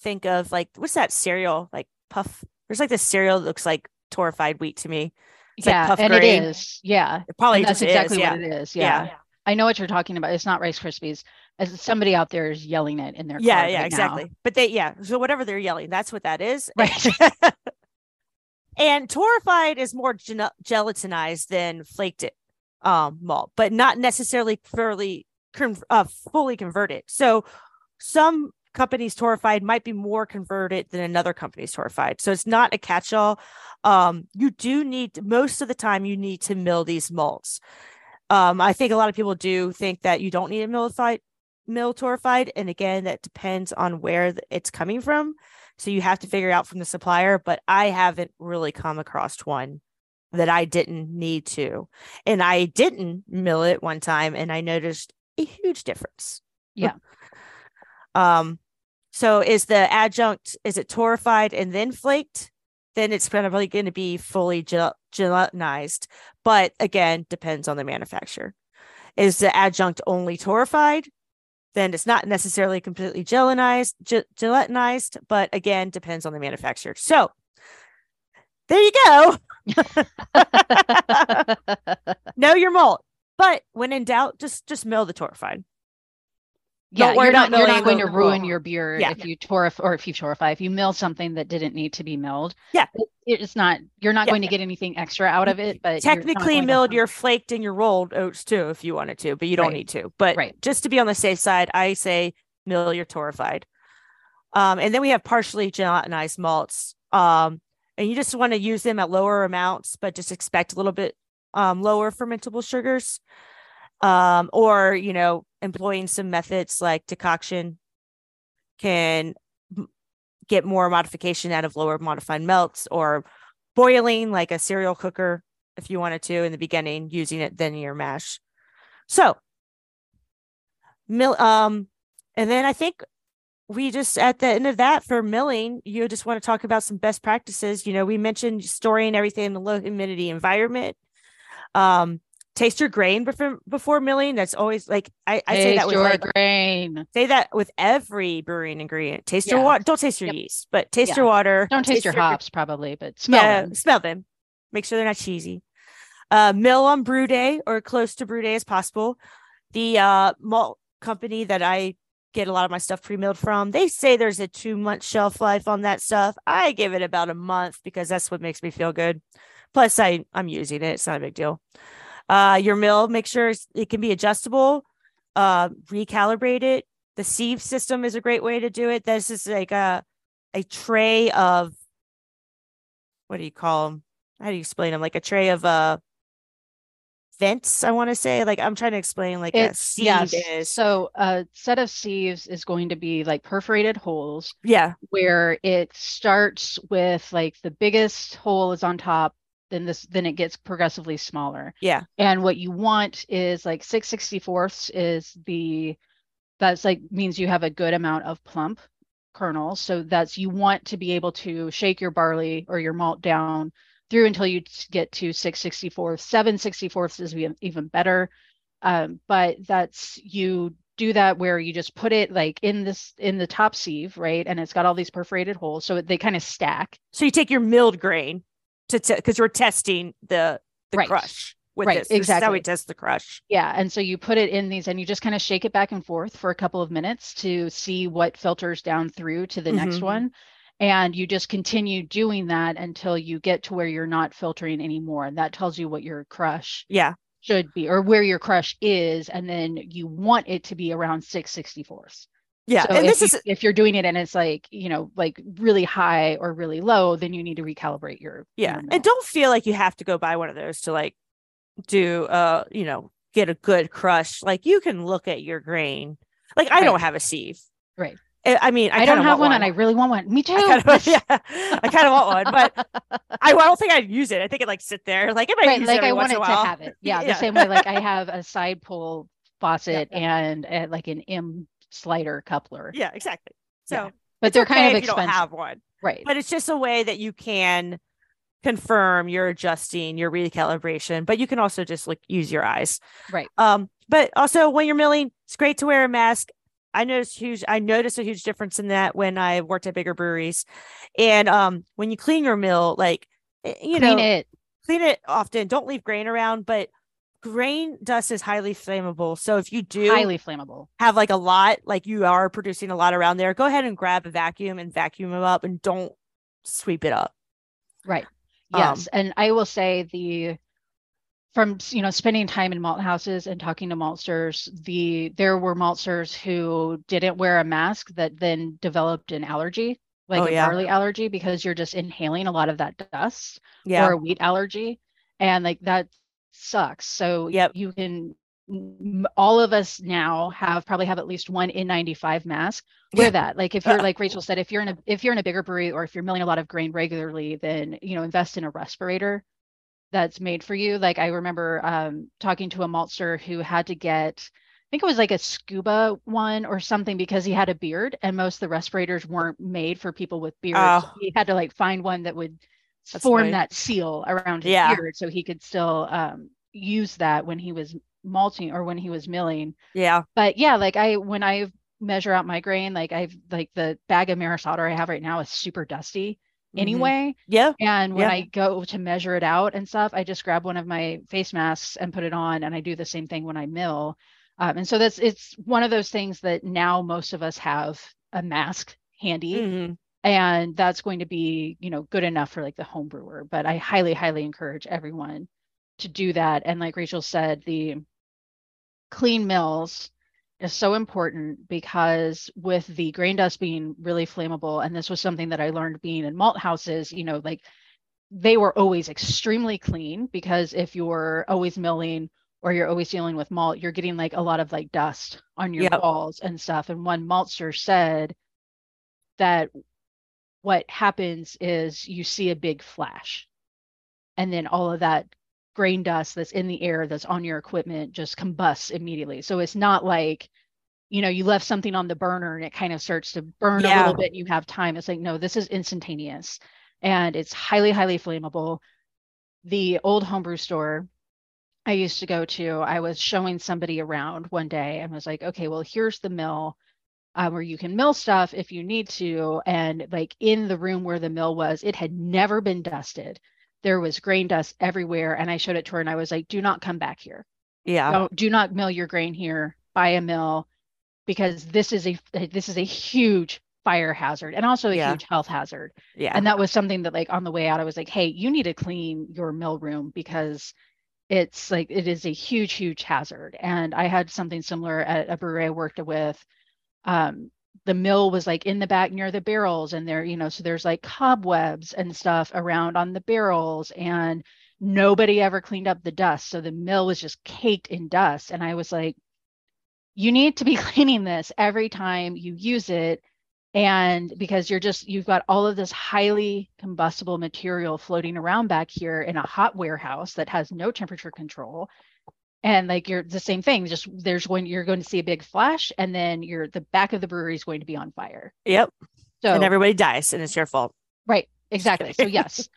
think of like, what's that cereal? Like puff. There's like this cereal that looks like torrefied wheat to me. It's like yeah, puff and grain. it is. Yeah. It probably And that's just exactly is. Yeah. what it is. Yeah. Yeah. I know what you're talking about. It's not Rice Krispies. As somebody out there is yelling it in their Yeah, car yeah, right now. exactly. But they, yeah. So whatever they're yelling, that's what that is. Right. [laughs] and torrefied is more gel- gelatinized than flaked it um malt, but not necessarily fully con- uh, fully converted. So some companies torrefied might be more converted than another company's torrefied. So it's not a catch-all. Um, you do need most of the time you need to mill these malts. Um, I think a lot of people do think that you don't need a millified mill torrefied, and again, that depends on where it's coming from. So you have to figure out from the supplier, but I haven't really come across one that I didn't need to. And I didn't mill it one time and I noticed a huge difference. Yeah. [laughs] um so is the adjunct is it torrefied and then flaked? Then it's probably going to be fully gel- gelatinized, but again, depends on the manufacturer. Is the adjunct only torrefied? Then it's not necessarily completely gelatinized, gelatinized, but again, depends on the manufacturer. So there you go. [laughs] [laughs] know your malt. But when in doubt, just just mill the torrefied. Yeah, you're not, you're not going to ruin your beer Yeah. if you torref or if you torrefy, if you mill something that didn't need to be milled. Yeah. It- it's not, you're not Yeah. going to get anything extra out of it, but Technically milled your flaked and your rolled oats too, if you wanted to, but you don't Right. need to. But Right. just to be on the safe side, I say mill your torrefied. Um, and then we have partially gelatinized malts. Um, and you just want to use them at lower amounts, but just expect a little bit um, lower fermentable sugars. Um, or, you know, employing some methods like decoction can get more modification out of lower modified melts or boiling like a cereal cooker if you wanted to in the beginning, using it then your mash. So mill um and then I think we just at the end of that for milling, you just want to talk about some best practices. You know, we mentioned storing everything in a low humidity environment. Um, taste your grain before before milling. That's always like I, I say that with your like, grain. say that with every brewing ingredient. Taste your water. Don't taste your Yep. yeast, but taste Yeah. your water. Don't taste your hops, probably, but smell yeah, them. smell them. Make sure they're not cheesy. Uh, mill on brew day or close to brew day as possible. The uh, malt company that I get a lot of my stuff pre-milled from, they say there's a two month shelf life on that stuff. I give it about a month because that's what makes me feel good. Plus, I I'm using it. It's not a big deal. Uh, your mill, make sure it can be adjustable. Uh, recalibrate it. The sieve system is a great way to do it. This is like a a tray of what do you call them? How do you explain them? Like a tray of uh vents. I want to say. Like I'm trying to explain. Like a It's sieve yes. is. So a set of sieves is going to be like perforated holes Yeah. where it starts with like the biggest hole is on top, then this then it gets progressively smaller. Yeah. And what you want is like 6 64ths is the that's like means you have a good amount of plump kernels. So that's you want to be able to shake your barley or your malt down through until you get to 6 64ths. 7 64ths is even, even better. Um, but that's you do that where you just put it like in this in the top sieve, right? And it's got all these perforated holes. So they kind of stack. So you take your milled grain to because we're testing the the Right. crush with Right, this. This is how we exactly. test the crush. Yeah, and so you put it in these and you just kind of shake it back and forth for a couple of minutes to see what filters down through to the next Mhm. one. And you just continue doing that until you get to where you're not filtering anymore. And that tells you what your crush Yeah. should be or where your crush is. And then you want it to be around 664ths. Yeah. So and if this you- is if you're doing it and it's like, you know, like really high or really low, then you need to recalibrate your yeah. your. And don't feel like you have to go buy one of those to like do uh, you know, get a good crush. Like you can look at your grain. Like I Right. don't have a sieve. Right. I I mean, I, I, don't have want one, and I really want one. Me too. I kind of, yeah, I kind of want one, but [laughs] I, I don't think I'd use it. I think it like sit there, like it might right use like it i want it to have it yeah, [laughs] Yeah. the same way like i have a side pull faucet and uh, like an m slider coupler Yeah, exactly. So, Yeah. but they're okay kind of if you don't have one, right but it's just a way that you can confirm you're adjusting your recalibration. But you can also just like use your eyes. Right. Um. But also when you're milling, it's great to wear a mask. I noticed huge. I noticed a huge difference in that when I worked at bigger breweries, and um, when you clean your mill, like eh, you clean know, it clean it often. Don't leave grain around, but grain dust is highly flammable. So if you do highly flammable have like a lot, like you are producing a lot around there, go ahead and grab a vacuum and vacuum them up and don't sweep it up. right Um, yes and i will say the from you know spending time in malt houses and talking to maltsters the there were maltsters who didn't wear a mask that then developed an allergy like Oh, a yeah. barley allergy because you're just inhaling a lot of that dust Yeah. or a wheat allergy and like that sucks so Yep. you can all of us now have probably have at least one n95 mask wear Yeah. that like if you're [laughs] like rachel said if you're in a if you're in a bigger brewery or if you're milling a lot of grain regularly then you know invest in a respirator that's made for you like i remember um talking to a maltster who had to get I think it was like a scuba one or something because he had a beard and most of the respirators weren't made for people with beards. So Oh. he had to like find one that would That's form funny. that seal around his Yeah. beard so he could still um, use that when he was malting or when he was milling. Yeah. But yeah, like I when I measure out my grain, like I've like the bag of Maris Otter I have right now is super dusty Mhm. anyway. Yeah. And when Yeah. I go to measure it out and stuff, I just grab one of my face masks and put it on, and I do the same thing when I mill. Um, and so that's it's one of those things that now most of us have a mask handy, Mhm. And that's going to be you know good enough for like the home brewer. But I highly, highly encourage everyone to do that. And like Rachel said, the clean mills is so important because with the grain dust being really flammable, and this was something that I learned being in malt houses, you know, like they were always extremely clean because if you're always milling or you're always dealing with malt, you're getting like a lot of like dust on your Yep. walls and stuff. And one maltster said that what happens is you see a big flash and then all of that grain dust that's in the air that's on your equipment just combusts immediately. So it's not like you know, you left something on the burner and it kind of starts to burn a little bit and you have time. It's like, no, this is instantaneous and it's highly, highly flammable. The old homebrew store I used to go to, I was showing somebody around one day and was like, okay, well, here's the mill uh, where you can mill stuff if you need to. And like in the room where the mill was, it had never been dusted. There was grain dust everywhere. And I showed it to her and I was like, do not come back here Yeah. don't do not mill your grain here buy a mill because this is a this is a huge fire hazard and also a Yeah. huge health hazard Yeah. and that was something that like on the way out i was like hey you need to clean your mill room because it's like it is a huge huge hazard and i had something similar at a brewery i worked with um the mill was like in the back near the barrels and there you know so there's like cobwebs and stuff around on the barrels and nobody ever cleaned up the dust. So the mill was just caked in dust. And i was like you need to be [laughs] cleaning this every time you use it. And because you're just you've got all of this highly combustible material floating around back here in a hot warehouse that has no temperature control and like you're the same thing just there's when you're going to see a big flash and then you're the back of the brewery is going to be on fire. Yep. so and everybody dies and it's your fault. right exactly. So yes.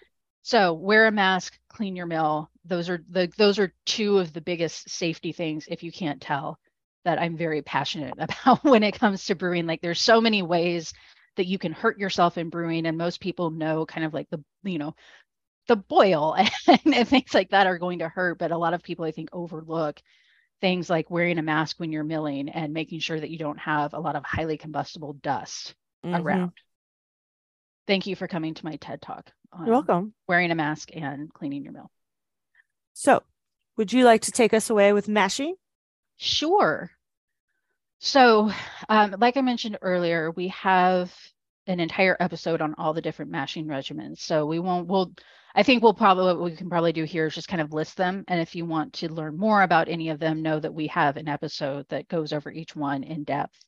So wear a mask clean your mill those are the those are two of the biggest safety things if you can't tell that i'm very passionate [laughs] about when it comes to brewing. Like there's so many ways that you can hurt yourself in brewing and most people know kind of like the you know the boil [laughs] and, and things like that are going to hurt but a lot of people i think overlook things like wearing a mask when you're milling and making sure that you don't have a lot of highly combustible dust Mhm. around thank you for coming to my ted talk on You're welcome. wearing a mask and cleaning your mill So, would you like to take us away with mashing? Sure. So, um, like I mentioned earlier, we have an entire episode on all the different mashing regimens. So we won't, we'll, I think we'll probably, what we can probably do here is just kind of list them. And if you want to learn more about any of them, know that we have an episode that goes over each one in depth.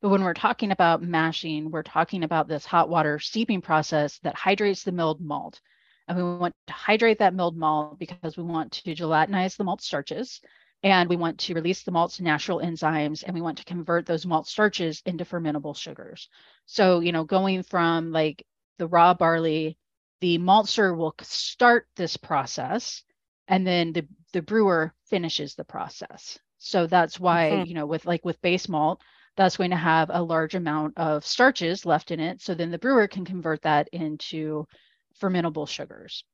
But when we're talking about mashing, we're talking about this hot water steeping process that hydrates the milled malt. And we want to hydrate that milled malt because we want to gelatinize the malt starches and we want to release the malt's natural enzymes and we want to convert those malt starches into fermentable sugars. So, you know, going from like the raw barley, the maltster will start this process and then the, the brewer finishes the process. So that's why, Mhm. you know, with like with base malt, that's going to have a large amount of starches left in it. So then the brewer can convert that into fermentable sugars.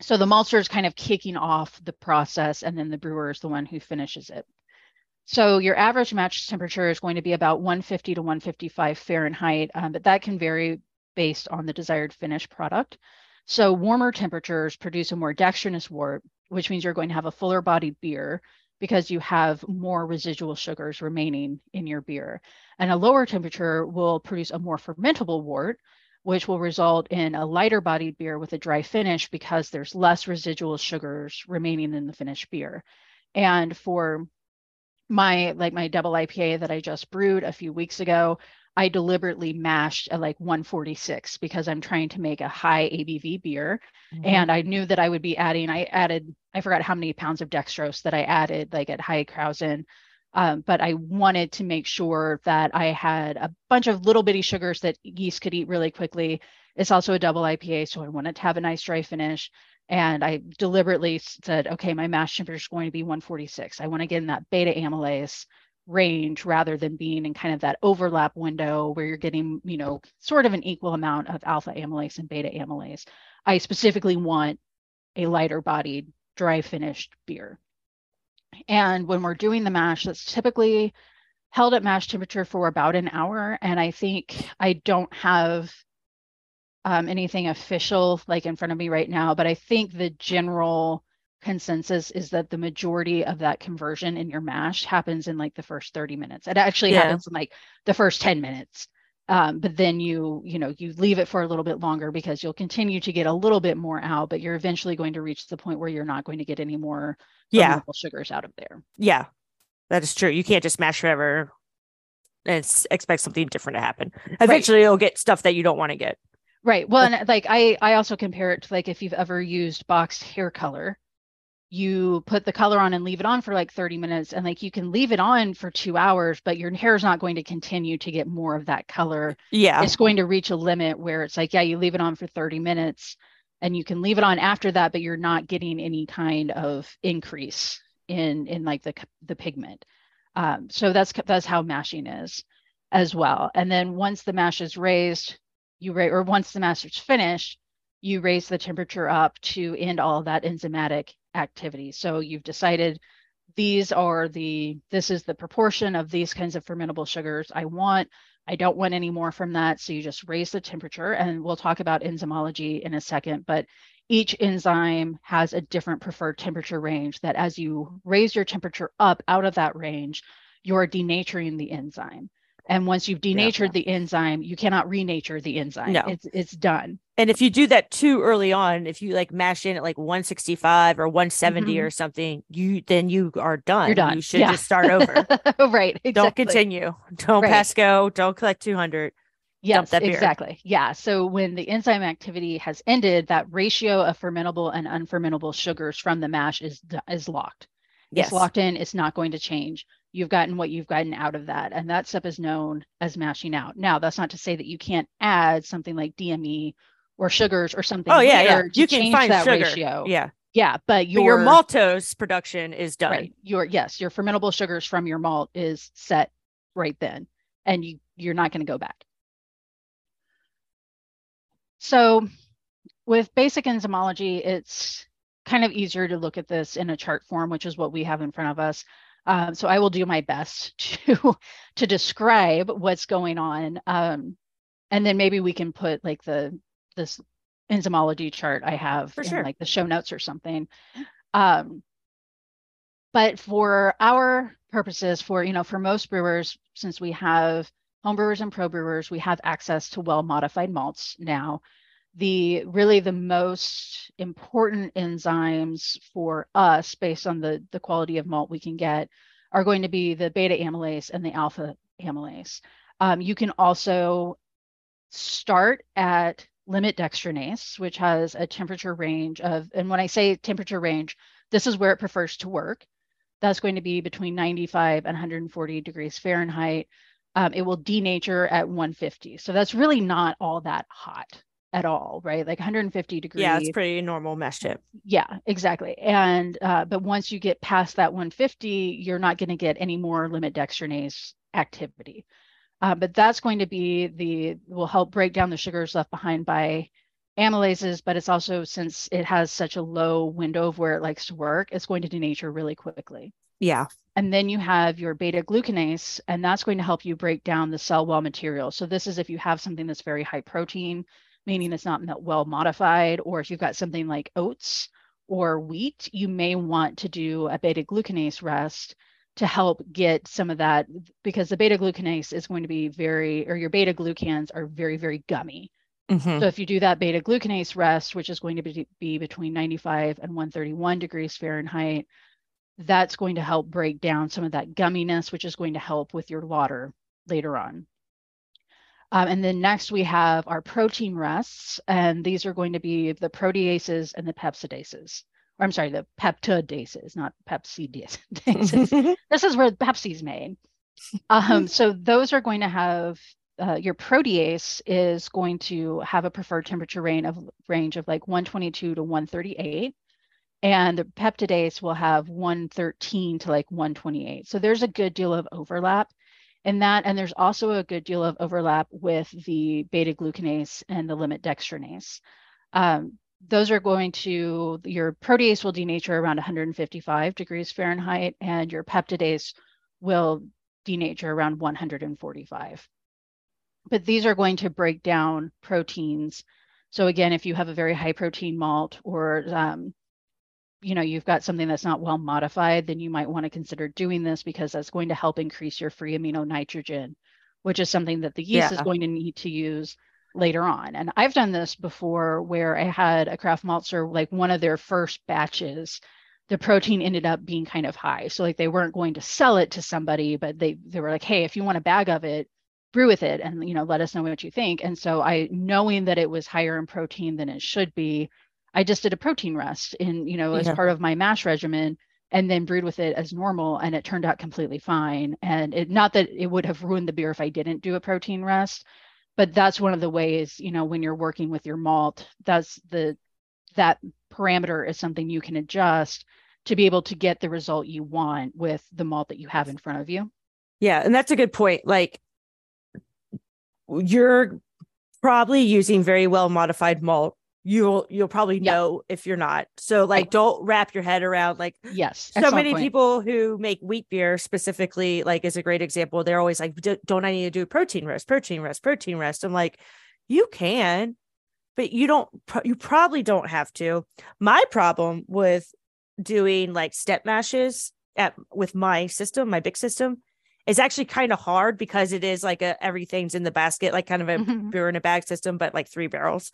So the maltster is kind of kicking off the process, and then the brewer is the one who finishes it. So your average mash temperature is going to be about 150 to 155 Fahrenheit, um, but that can vary based on the desired finished product. So warmer temperatures produce a more dextrinous wort, which means you're going to have a fuller bodied beer because you have more residual sugars remaining in your beer. And a lower temperature will produce a more fermentable wort, which will result in a lighter bodied beer with a dry finish because there's less residual sugars remaining in the finished beer. And for my like my double IPA that I just brewed a few weeks ago, I deliberately mashed at like 146 because I'm trying to make a high ABV beer. And I knew that I would be adding, I added, I forgot how many pounds of dextrose that I added like at high krausen. Um, but I wanted to make sure that I had a bunch of little bitty sugars that yeast could eat really quickly. It's also a double IPA, so I wanted to have a nice dry finish. And I deliberately said, okay, my mash temperature is going to be 146. I want to get in that beta amylase range rather than being in kind of that overlap window where you're getting, you know, sort of an equal amount of alpha amylase and beta amylase. I specifically want a lighter bodied, dry finished beer. And when we're doing the mash, that's typically held at mash temperature for about an hour. And I think I don't have um, anything official like in front of me right now, but I think the general consensus is that the majority of that conversion in your mash happens in like the first 30 minutes. It actually Yeah. happens in like the first 10 minutes. Um, but then you, you know, you leave it for a little bit longer because you'll continue to get a little bit more out, but you're eventually going to reach the point where you're not going to get any more yeah, sugars out of there. yeah, that is true. You can't just mash forever and expect something different to happen. Eventually, you'll get stuff that you don't want to get. Right. Well, and like I, I also compare it to like if you've ever used boxed hair color, you put the color on and leave it on for like 30 minutes and like you can leave it on for two hours but your hair is not going to continue to get more of that color. Yeah. it's going to reach a limit where it's like yeah you leave it on for 30 minutes and you can leave it on after that but you're not getting any kind of increase in in like the the pigment. Um, so that's that's how mashing is as well. And then once the mash is raised you rate or once the mash is finished you raise the temperature up to end all that enzymatic activity. So you've decided these are the, this is the proportion of these kinds of fermentable sugars I want. I don't want any more from that. So you just raise the temperature and we'll talk about enzymology in a second, but each enzyme has a different preferred temperature range that as you raise your temperature up out of that range, you're denaturing the enzyme. And once you've denatured yeah. the enzyme, you cannot renature the enzyme. No. It's it's done. And if you do that too early on, if you like mash in at like 165 or 170 mm-hmm. or something, you then you are done. You're done. You should yeah. just start over. [laughs] right. Exactly. Don't continue. Don't right. pass go. Don't collect 200. Yes, exactly. Yeah. So when the enzyme activity has ended, that ratio of fermentable and unfermentable sugars from the mash is is locked. Yes. It's locked in. It's not going to change you've gotten what you've gotten out of that. And that step is known as mashing out. Now, that's not to say that you can't add something like DME or sugars or something. Oh, yeah. yeah. You can find that sugar. ratio. Yeah. Yeah. But your, but your maltose production is done. Right. Your, yes, your fermentable sugars from your malt is set right then. And you, you're not going to go back. So with basic enzymology, it's kind of easier to look at this in a chart form, which is what we have in front of us. Um, so I will do my best to [laughs] to describe what's going on, um, and then maybe we can put like the this enzymology chart I have for in, sure. like the show notes or something. Um, but for our purposes, for you know, for most brewers, since we have home brewers and pro brewers, we have access to well modified malts now the really the most important enzymes for us based on the the quality of malt we can get are going to be the beta amylase and the alpha amylase. Um, you can also start at limit dextrinase which has a temperature range of and when i say temperature range this is where it prefers to work. That's going to be between 95 and 140 degrees fahrenheit. Um, it will denature at 150 so that's really not all that hot at all, right? Like 150 degrees. Yeah, it's pretty normal mesh tip. Yeah, exactly. And uh, but once you get past that 150, you're not going to get any more limit dextrinase activity. Uh, but that's going to be the will help break down the sugars left behind by amylases. But it's also since it has such a low window of where it likes to work, it's going to denature really quickly. Yeah. And then you have your beta glucanase, and that's going to help you break down the cell wall material. So this is if you have something that's very high protein, meaning it's not well modified, or if you've got something like oats or wheat, you may want to do a beta glucanase rest to help get some of that because the beta glucanase is going to be very, or your beta glucans are very, very gummy. Mm-hmm. So if you do that beta glucanase rest, which is going to be, be between 95 and 131 degrees Fahrenheit, that's going to help break down some of that gumminess, which is going to help with your lauter later on. Um, and then next we have our protein rests, and these are going to be the proteases and the pepsidases. Or I'm sorry, the peptidases, not pepsidases. [laughs] [laughs] this is where Pepsi's made. Um, so those are going to have uh, your protease is going to have a preferred temperature range of range of like 122 to 138 and the peptidase will have 113 to like 128 so there's a good deal of overlap in that. And there's also a good deal of overlap with the beta glucanase and the limit dextrinase. Um, those are going to, your protease will denature around 155 degrees Fahrenheit, and your peptidase will denature around 145. But these are going to break down proteins. So again, if you have a very high protein malt or um, you know you've got something that's not well modified then you might want to consider doing this because that's going to help increase your free amino nitrogen which is something that the yeast yeah. is going to need to use later on. And i've done this before where i had a craft maltster like one of their first batches the protein ended up being kind of high. So like they weren't going to sell it to somebody but they they were like hey if you want a bag of it brew with it and you know let us know what you think. And so i knowing that it was higher in protein than it should be I just did a protein rest in, you know, as Yeah. part of my mash regimen and then brewed with it as normal and it turned out completely fine. And it not that it would have ruined the beer if I didn't do a protein rest, but that's one of the ways, you know, when you're working with your malt, that's the that parameter is something you can adjust to be able to get the result you want with the malt that you have in front of you. Yeah, and that's a good point. Like you're probably using very well modified malt. You'll you'll probably Yeah. know if you're not. So like Right. don't wrap your head around like Yes. so many point. people who make wheat beer specifically like is a great example. They're always like don't I need to do protein rest, protein rest, protein rest. I'm like you can but you don't you probably don't have to. My problem with doing like step mashes at with my system, my big system, is actually kind of hard because it is like a everything's in the basket, like kind of a Mhm. beer in a bag system, but like three barrels.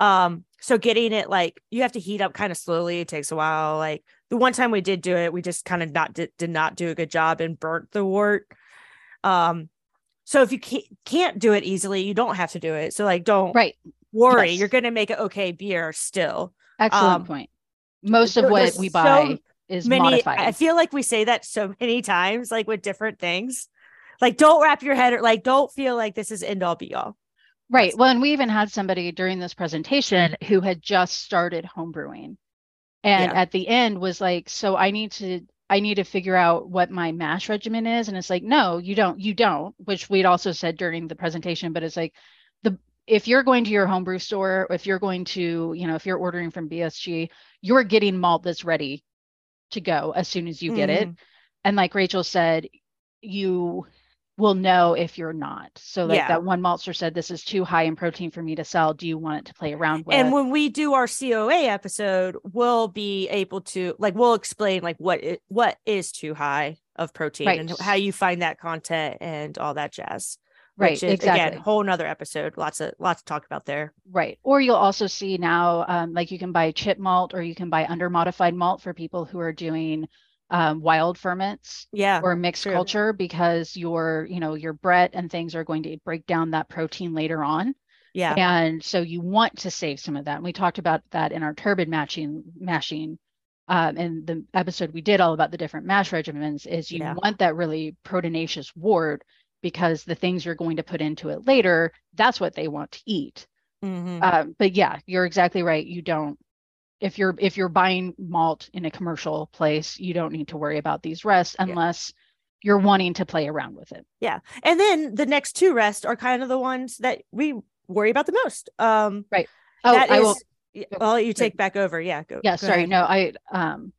Um, so getting it like you have to heat up kind of slowly. It takes a while. Like the one time we did do it, we just kind of not did, did not do a good job and burnt the wort. Um, so if you can't, can't do it easily, you don't have to do it. So like don't Right. worry, Yes. you're gonna make an okay beer still. Excellent Um, point. Most of what we so buy is Many modified. I feel like we say that so many times, like with different things. Like don't wrap your head or like don't feel like this is end all be all. Right. Well, and we even had somebody during this presentation who had just started homebrewing. And Yeah. at the end was like, so I need to I need to figure out what my mash regimen is. And it's like, no, you don't, you don't, which we'd also said during the presentation, but it's like the if you're going to your homebrew store, if you're going to, you know, if you're ordering from BSG, you're getting malt that's ready to go as soon as you get it. Mhm. And like Rachel said, you will know if you're not. So like Yeah. that one maltster said, this is too high in protein for me to sell. Do you want it to play around with? And when we do our COA episode, we'll be able to like we'll explain like what it, what is too high of protein Right. and how you find that content and all that jazz. right, Which is exactly. again, whole nother episode. Lots of lots to talk about there. Right. Or you'll also see now, um, like you can buy chit malt or you can buy under modified malt for people who are doing um, wild ferments Yeah. or mixed true. culture because your, you know, your Brett and things are going to break down that protein later on. Yeah. And so you want to save some of that. And we talked about that in our turbid matching mashing. Um, in the episode we did all about the different mash regimens is you Yeah. want that really proteinaceous wort because the things you're going to put into it later, that's what they want to eat. Mhm. Um, but yeah, you're exactly right. You don't if you're if you're buying malt in a commercial place, you don't need to worry about these rests unless you're wanting to play around with it. Yeah. And then the next two rests are kind of the ones that we worry about the most. Um Oh, that I is will yeah, let you take back over. Yeah. Go, Yeah, go sorry. ahead. No, I um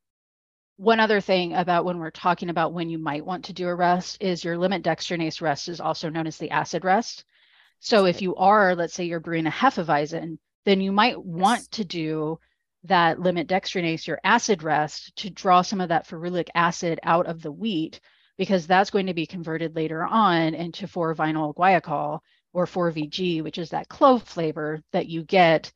one other thing about when we're talking about when you might want to do a rest is your limit dextrinase rest is also known as the acid rest. So if you are, let's say you're brewing a Hefeweizen, then you might want to do that limit dextrinase, your acid rest, to draw some of that ferulic acid out of the wheat, because that's going to be converted later on into 4-vinyl guaiacol or 4VG, which is that clove flavor that you get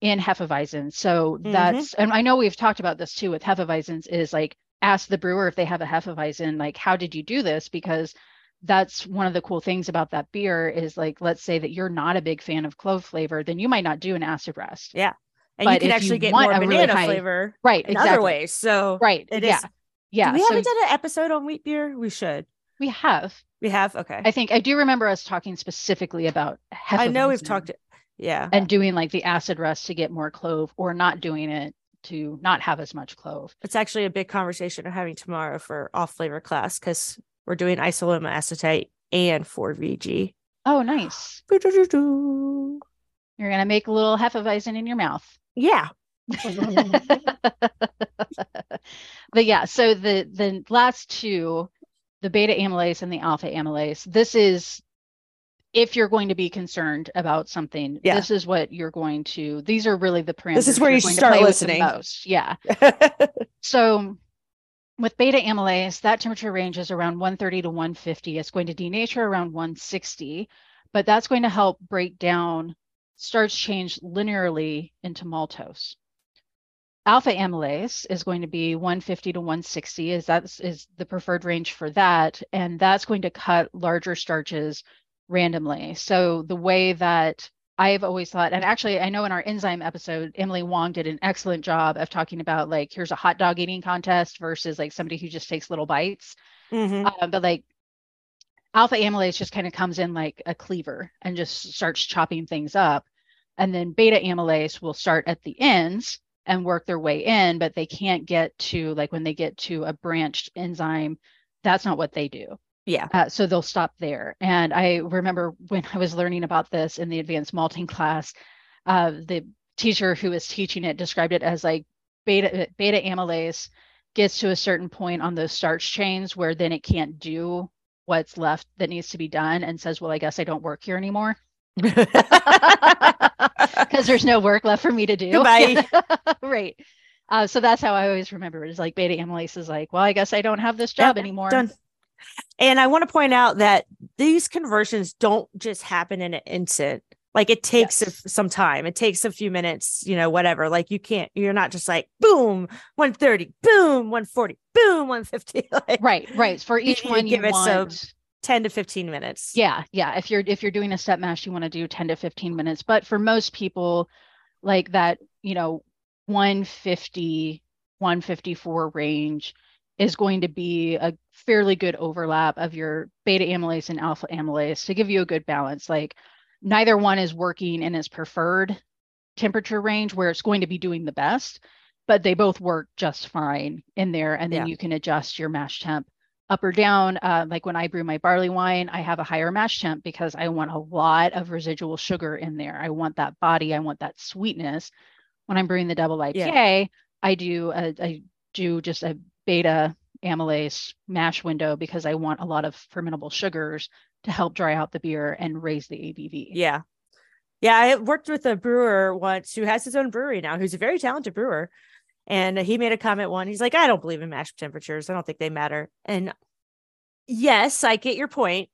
in Hefeweizen. So Mhm. that's, and I know we've talked about this too with Hefeweizens, is like ask the brewer if they have a Hefeweizen, like how did you do this? Because that's one of the cool things about that beer is like, let's say that you're not a big fan of clove flavor, then you might not do an acid rest. Yeah. And But you can actually you get more a really banana high- flavor Right. in exactly. other ways. So Right. it yeah. is- Yeah. we so haven't done an episode on wheat beer. We should. we have. We have. Okay. I think I do remember us talking specifically about. I know we've talked. Yeah. and doing like the acid rest to get more clove or not doing it to not have as much clove. It's actually a big conversation we're having tomorrow for off flavor class because we're doing isoamyl acetate and 4VG. Oh, nice. [gasps] You're gonna make a little Hefeweizen in your mouth. Yeah. [laughs] but yeah, so the the last two, the beta amylase and the alpha amylase, this is if you're going to be concerned about something, Yeah. this is what you're going to. These are really the parameters. This is where you're going to start play with the listening. most. Yeah. [laughs] So with beta amylase, that temperature range is around 130 to 150. It's going to denature around 160, but that's going to help break down starch change linearly into maltose. Alpha amylase is going to be 150 to 160, is that is the preferred range for that, and that's going to cut larger starches randomly. So the way that I've always thought, and actually, I know in our enzyme episode, Emily Wong did an excellent job of talking about like, here's a hot dog eating contest versus like somebody who just takes little bites. Mhm. Uh, but like, alpha amylase just kind of comes in like a cleaver and just starts chopping things up. And then beta amylase will start at the ends and work their way in, but they can't get to like when they get to a branched enzyme, that's not what they do. Yeah. Uh, so they'll stop there. And I remember when I was learning about this in the advanced malting class, uh, the teacher who was teaching it described it as like beta beta amylase gets to a certain point on those starch chains where then it can't do what's left that needs to be done and says, well, I guess I don't work here anymore [laughs] because there's no work left for me to do. [laughs] Goodbye. [laughs] right. Uh, so that's how I always remember it is like beta amylase is like, well, I guess I don't have this job Yep, anymore. Done. And I want to point out that these conversions don't just happen in an instant. Like it takes Yes. a- some time. It takes a few minutes, you know, whatever. Like you can't, you're not just like boom, 130, boom, 140, boom, 150. [laughs] Like Right, right. For each to one you give it some- want. 10 to 15 minutes. Yeah, yeah. If you're if you're doing a step mash, you want to do 10 to 15 minutes. But for most people, like that, you know, 150, 154 range is going to be a fairly good overlap of your beta amylase and alpha amylase to give you a good balance. Like neither one is working in its preferred temperature range where it's going to be doing the best, but they both work just fine in there. And then Yeah. you can adjust your mash temp up or down. Uh, like when I brew my barley wine, I have a higher mash temp because I want a lot of residual sugar in there. I want that body, I want that sweetness. When I'm brewing the double IPA, I do a, I do just a beta amylase mash window because I want a lot of fermentable sugars to help dry out the beer and raise the ABV. Yeah. Yeah. I worked with a brewer once who has his own brewery now, who's a very talented brewer. And he made a comment one. He's like, I don't believe in mash temperatures. I don't think they matter. And yes, I get your point.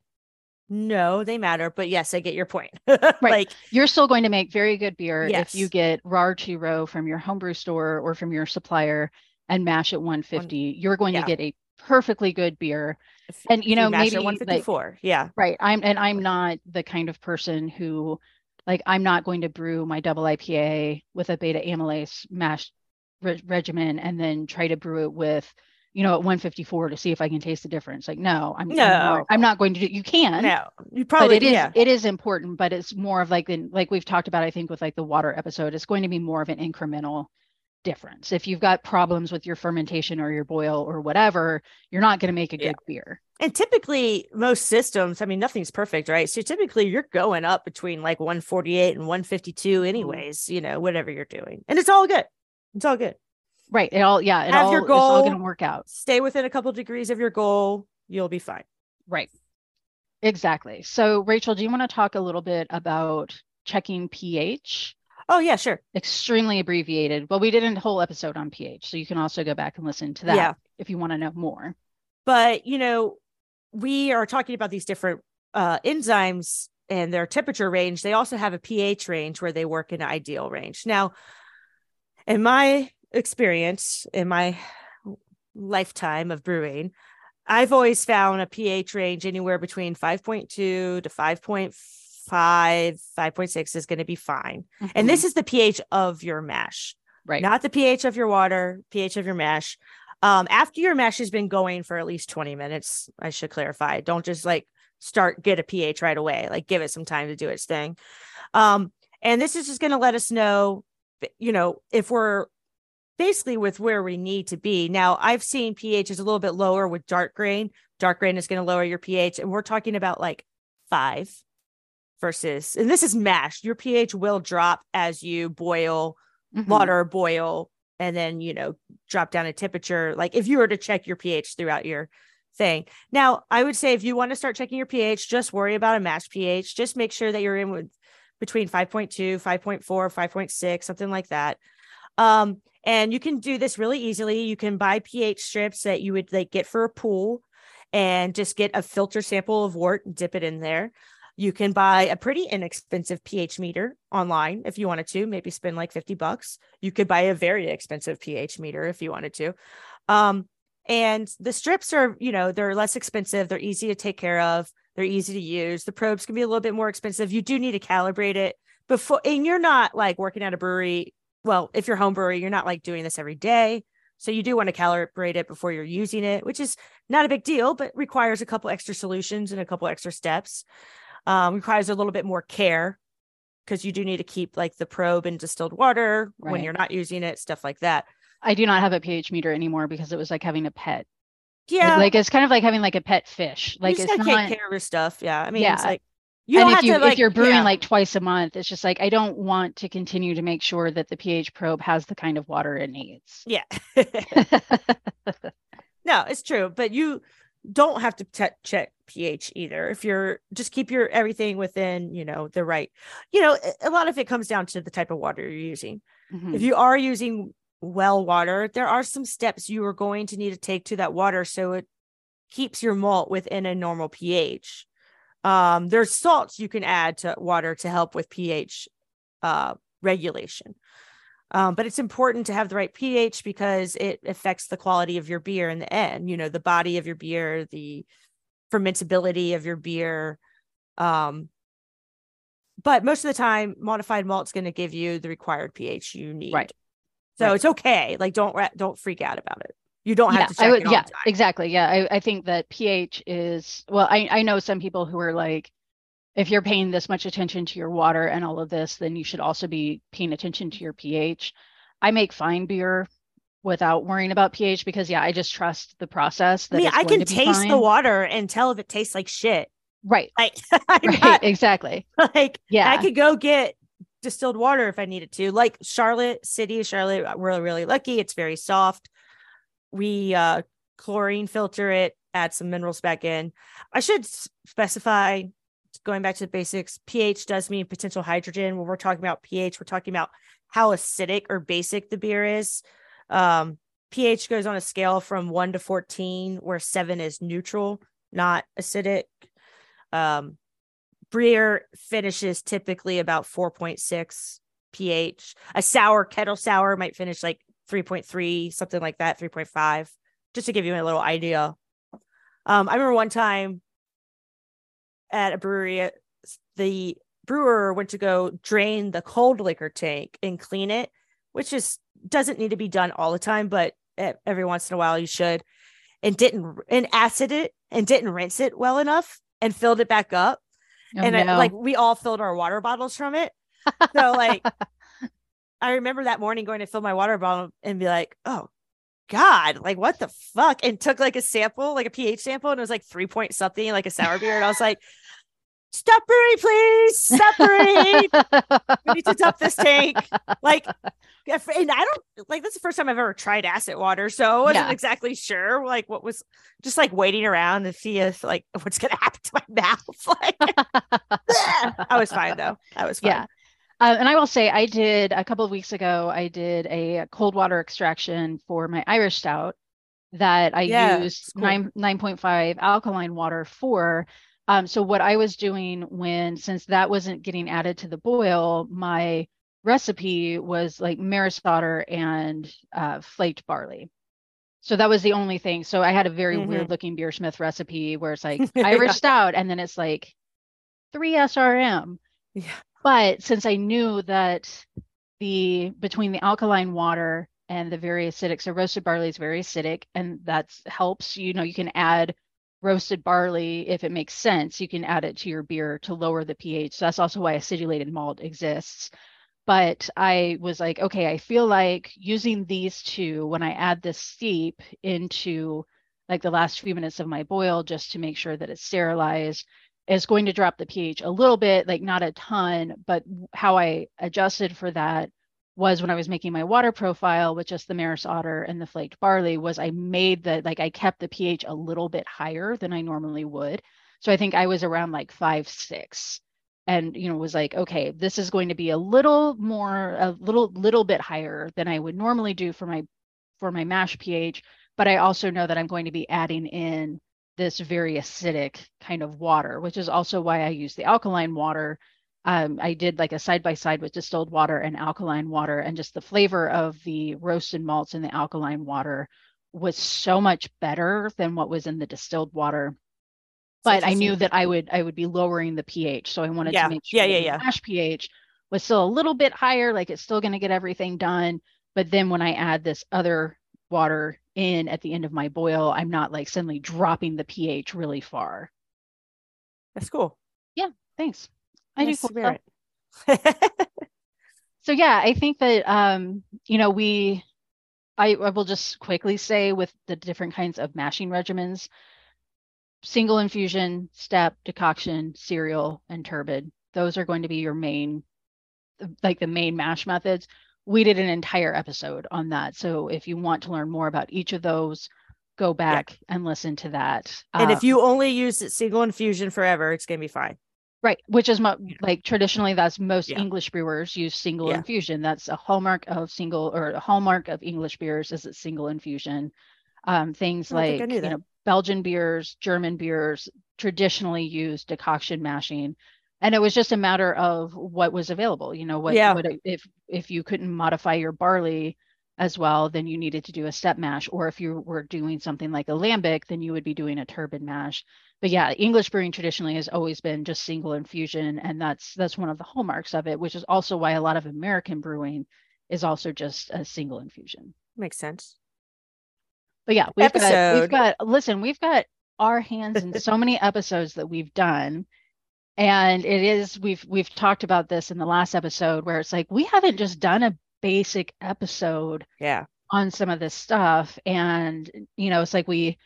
No, they matter, but yes, I get your point. [laughs] like, You're still going to make very good beer if you get Rahr two row from your homebrew store or from your supplier and mash at 150. You're going yeah. to get a perfectly good beer. And you know, maybe at like 154. yeah. right. I'm and I'm not the kind of person who like I'm not going to brew my double IPA with a beta amylase mash re- regimen and then try to brew it with you know at 154 to see if I can taste the difference. Like no, I'm I'm No. not, I'm not going to do you can No, you but probably, it is yeah. it is important but it's more of like in like we've talked about i think with like the water episode it's going to be more of an incremental difference if you've got problems with your fermentation or your boil or whatever you're not going to make a Yeah. good beer And typically, most systems, I mean, nothing's perfect, right? So typically, you're going up between like 148 and 152, Mm-hmm. anyways, you know, whatever you're doing. And it's all good. It's all good. right it all yeah it Have all your it's all going to work out Stay within a couple degrees of your goal. You'll be fine. right exactly so rachel do you want to talk a little bit about checking ph Oh, yeah, sure. extremely abbreviated well we did a whole episode on ph so you can also go back and listen to that Yeah. if you want to know more But, you know, we are talking about these different uh, enzymes and their temperature range. They also have a pH range where they work in an ideal range. Now, in my experience, in my lifetime of brewing, I've always found a pH range anywhere between 5.2 to 5.5, 5.6 is going to be fine. And this is the pH of your mash, Mm-hmm. right not the pH of your water, pH of your mash. Um, after your mash has been going for at least 20 minutes, I should clarify. Don't just like start get a pH right away. Like give it some time to do its thing. Um, and this is just going to let us know, you know, if we're basically with where we need to be. Now, I've seen pH is a little bit lower with dark grain. Dark grain is going to lower your pH, and we're talking about like five versus, and this is mash. Your pH will drop as you boil Mhm. water boil and then you know drop down a temperature like if you were to check your ph throughout your thing now i would say if you want to start checking your ph just worry about a mash ph just make sure that you're in with between 5.2 5.4 5.6 something like that um and you can do this really easily you can buy ph strips that you would like get for a pool and just get a filter sample of wort and dip it in there you can buy a pretty inexpensive pH meter online if you wanted to, maybe spend like 50 bucks. You could buy a very expensive pH meter if you wanted to. Um, and the strips are, you know, they're less expensive, they're easy to take care of, they're easy to use. The probes can be a little bit more expensive. You do need to calibrate it before and you're not like working at a brewery. Well, if you're home brewery, you're not like doing this every day. So you do want to calibrate it before you're using it, which is not a big deal, but requires a couple extra solutions and a couple extra steps. Um, requires a little bit more care because you do need to keep like the probe in distilled water right. when you're not using it, stuff like that. I do not have a pH meter anymore because it was like having a pet. Yeah. Like it's kind of like having like a pet fish. Like you it's not take care of your stuff. Yeah. I mean, yeah. it's like you and if you to, like, if you're brewing yeah. like twice a month, it's just like I don't want to continue to make sure that the pH probe has the kind of water it needs. Yeah. [laughs] [laughs] no, it's true, but you don't have to t- check pH either. If you're just keep your everything within, you know, the right. You know, a lot of it comes down to the type of water you're using. Mm-hmm. If you are using well water, there are some steps you are going to need to take to that water so it keeps your malt within a normal pH. Um, there's salts you can add to water to help with pH uh, regulation. Um, but it's important to have the right pH because it affects the quality of your beer in the end. You know, the body of your beer, the fermentability of your beer. Um, but most of the time, modified malt's going to give you the required pH you need. Right. So right. it's okay. Like don't don't freak out about it. You don't have yeah, to check I would, yeah, exactly. Yeah. I, I think that pH is well, I, I know some people who are like, if you're paying this much attention to your water and all of this, then you should also be paying attention to your pH. I make fine beer without worrying about pH because yeah, I just trust the process. That I mean, I can taste fine. the water and tell if it tastes like shit. Right. Like [laughs] right, not, exactly. [laughs] Like yeah, I could go get distilled water if I needed to. Like Charlotte City, Charlotte, we're really lucky. It's very soft we uh, chlorine filter it, add some minerals back in. I should specify, going back to the basics, pH does mean potential hydrogen. When we're talking about pH, we're talking about how acidic or basic the beer is. Um, pH goes on a scale from one to 14, where seven is neutral, not acidic. Um, finishes typically about 4.6 pH. A sour kettle sour might finish like 3.3, something like that, 3.5, just to give you a little idea. Um, I remember one time at a brewery, the brewer went to go drain the cold liquor tank and clean it, which just doesn't need to be done all the time, but every once in a while you should. And didn't and acid it and didn't rinse it well enough and filled it back up. Oh, and no. I, like we all filled our water bottles from it. So like [laughs] I remember that morning going to fill my water bottle and be like, oh God, like what the fuck? And took like a sample, like a pH sample, and it was like three point something, like a sour beer. And I was like, stop brewing, please. Stop brewing. [laughs] we need to dump this tank. Like, and I don't like that's the first time I've ever tried acid water. So I wasn't yeah. exactly sure like what was just like waiting around to see if like what's gonna [laughs] happen to my mouth. [laughs] Like I was fine though. I was fine. Yeah. Uh, and I will say, I did a couple of weeks ago, I did a cold water extraction for my Irish stout that I yeah, used cool. 9, 9.5 alkaline water for. Um, so, what I was doing when, since that wasn't getting added to the boil, my recipe was like Maris Otter and uh, flaked barley. So that was the only thing. So I had a very mm-hmm. weird looking BeerSmith recipe where it's [laughs] like Irish stout and then it's like three SRM. Yeah. But since I knew that the between the alkaline water and the very acidic, so roasted barley is very acidic, and that helps. You know, you can add roasted barley if it makes sense. You can add it to your beer to lower the pH. So that's also why acidulated malt exists. But I was like, okay, I feel like using these two when I add this steep into like the last few minutes of my boil just to make sure that it's sterilized is going to drop the pH a little bit, like not a ton, but how I adjusted for that was when I was making my water profile with just the Maris Otter and the flaked barley was I made the like I kept the pH a little bit higher than I normally would. So I think I was around like five, six and you know was like okay this is going to be a little more a little little bit higher than i would normally do for my for my mash ph but i also know that i'm going to be adding in this very acidic kind of water, which is also why I use the alkaline water. Um, I did like a side by side with distilled water and alkaline water, and just the flavor of the roasted malts in the alkaline water was so much better than what was in the distilled water. But I knew that I would I would be lowering the pH, so I wanted yeah. to make sure yeah, yeah, yeah. mash pH was still a little bit higher, like it's still going to get everything done. But then when I add this other water in at the end of my boil, I'm not like suddenly dropping the pH really far. That's cool. Yeah, thanks. I do cool spirit. stuff. So yeah, I think that um, you know, we I, I will just quickly say with the different kinds of mashing regimens, single infusion, step, decoction, cereal, and turbid. Those are going to be your main like the main mash methods. We did an entire episode on that. So if you want to learn more about each of those, go back and listen to that. and if Um, you only use single infusion forever, it's gonna be fine. Right, which is mo- like traditionally that's most Yeah. English brewers use single Yeah. infusion. That's a hallmark of single or a hallmark of English beers is it's single infusion. Um, things I don't think I like you know Belgian beers, German beers traditionally use decoction mashing, and it was just a matter of what was available. You know what, Yeah. what if if you couldn't modify your barley as well, then you needed to do a step mash, or if you were doing something like a lambic, then you would be doing a turbid mash but yeah, English brewing traditionally has always been just single infusion, and that's that's one of the hallmarks of it, which is also why a lot of American brewing is also just a single infusion. Makes sense. But yeah, we've got Episode. we've got listen, we've got our hands in so many episodes that we've done. And it is we've we've talked about this in the last episode where it's like we haven't just done a basic episode Yeah. on some of this stuff and you know it's like we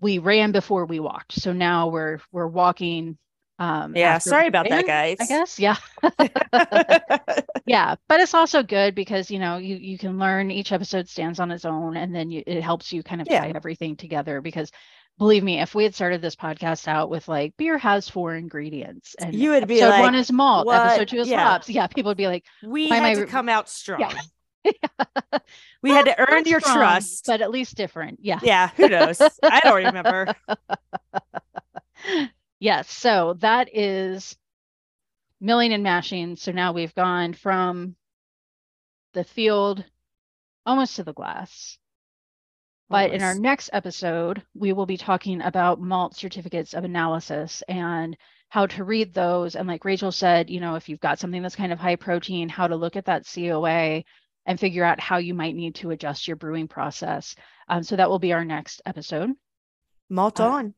we ran before we walked so now we're we're walking um Yeah. after Sorry about that, guys. i guess yeah [laughs] [laughs] yeah but it's also good because you know you you can learn each episode stands on its own and then you, it helps you kind of Yeah. tie everything together because believe me if we had started this podcast out with like beer has four ingredients and You would be episode like, one is malt "What?" episode two is hops yeah people would be like we had I to come out strong. Yeah. [laughs] we had to earn your strong, trust. but at least different yeah yeah. Who knows? I don't remember. [laughs] Yes, so that is milling and mashing. So now we've gone from the field almost to the glass. But in our next episode, we will be talking about malt certificates of analysis and how to read those. And like Rachael said, you know, if you've got something that's kind of high protein, how to look at that COA and figure out how you might need to adjust your brewing process. Um, so that will be our next episode. malt Uh, on.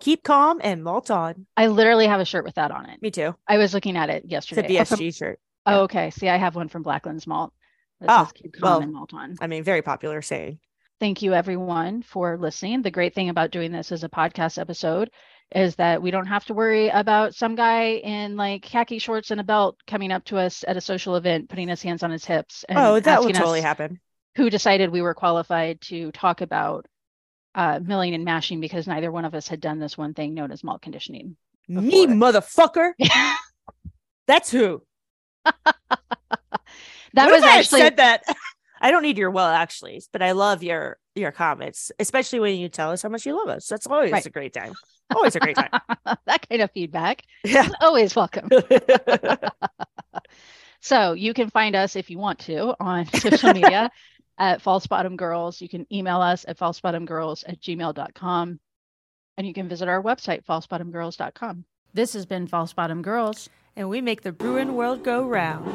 Keep calm and malt on. I literally have a shirt with that on it. Me too. I was looking at it It's a yesterday. [laughs] Oh, BSG shirt. Oh, okay. See, I have one from Blacklands Malt that Oh, says keep calm well, and malt on. I mean, very popular saying. Thank you, everyone, for listening. The great thing about doing this as a podcast episode is that we don't have to worry about some guy in like khaki shorts and a belt coming up to us at a social event, putting his hands on his hips. And oh, that would totally happen. Who decided we were qualified to talk about uh, milling and mashing because neither one of us had done this one thing known as malt conditioning. Me, motherfucker. [laughs] That's who. that What was actually said that. [laughs] I don't need your well actually, but I love your your comments, especially when you tell us how much you love us. That's always Right. a great time. Always a great time. [laughs] that kind of feedback. [laughs] Yeah. is Always welcome. [laughs] So you can find us if you want to on social media at False Bottom Girls. You can email us at falsebottomgirls at gmail.com. And you can visit our website, falsebottomgirls.com. This has been False Bottom Girls. and we make the Bruin world go round.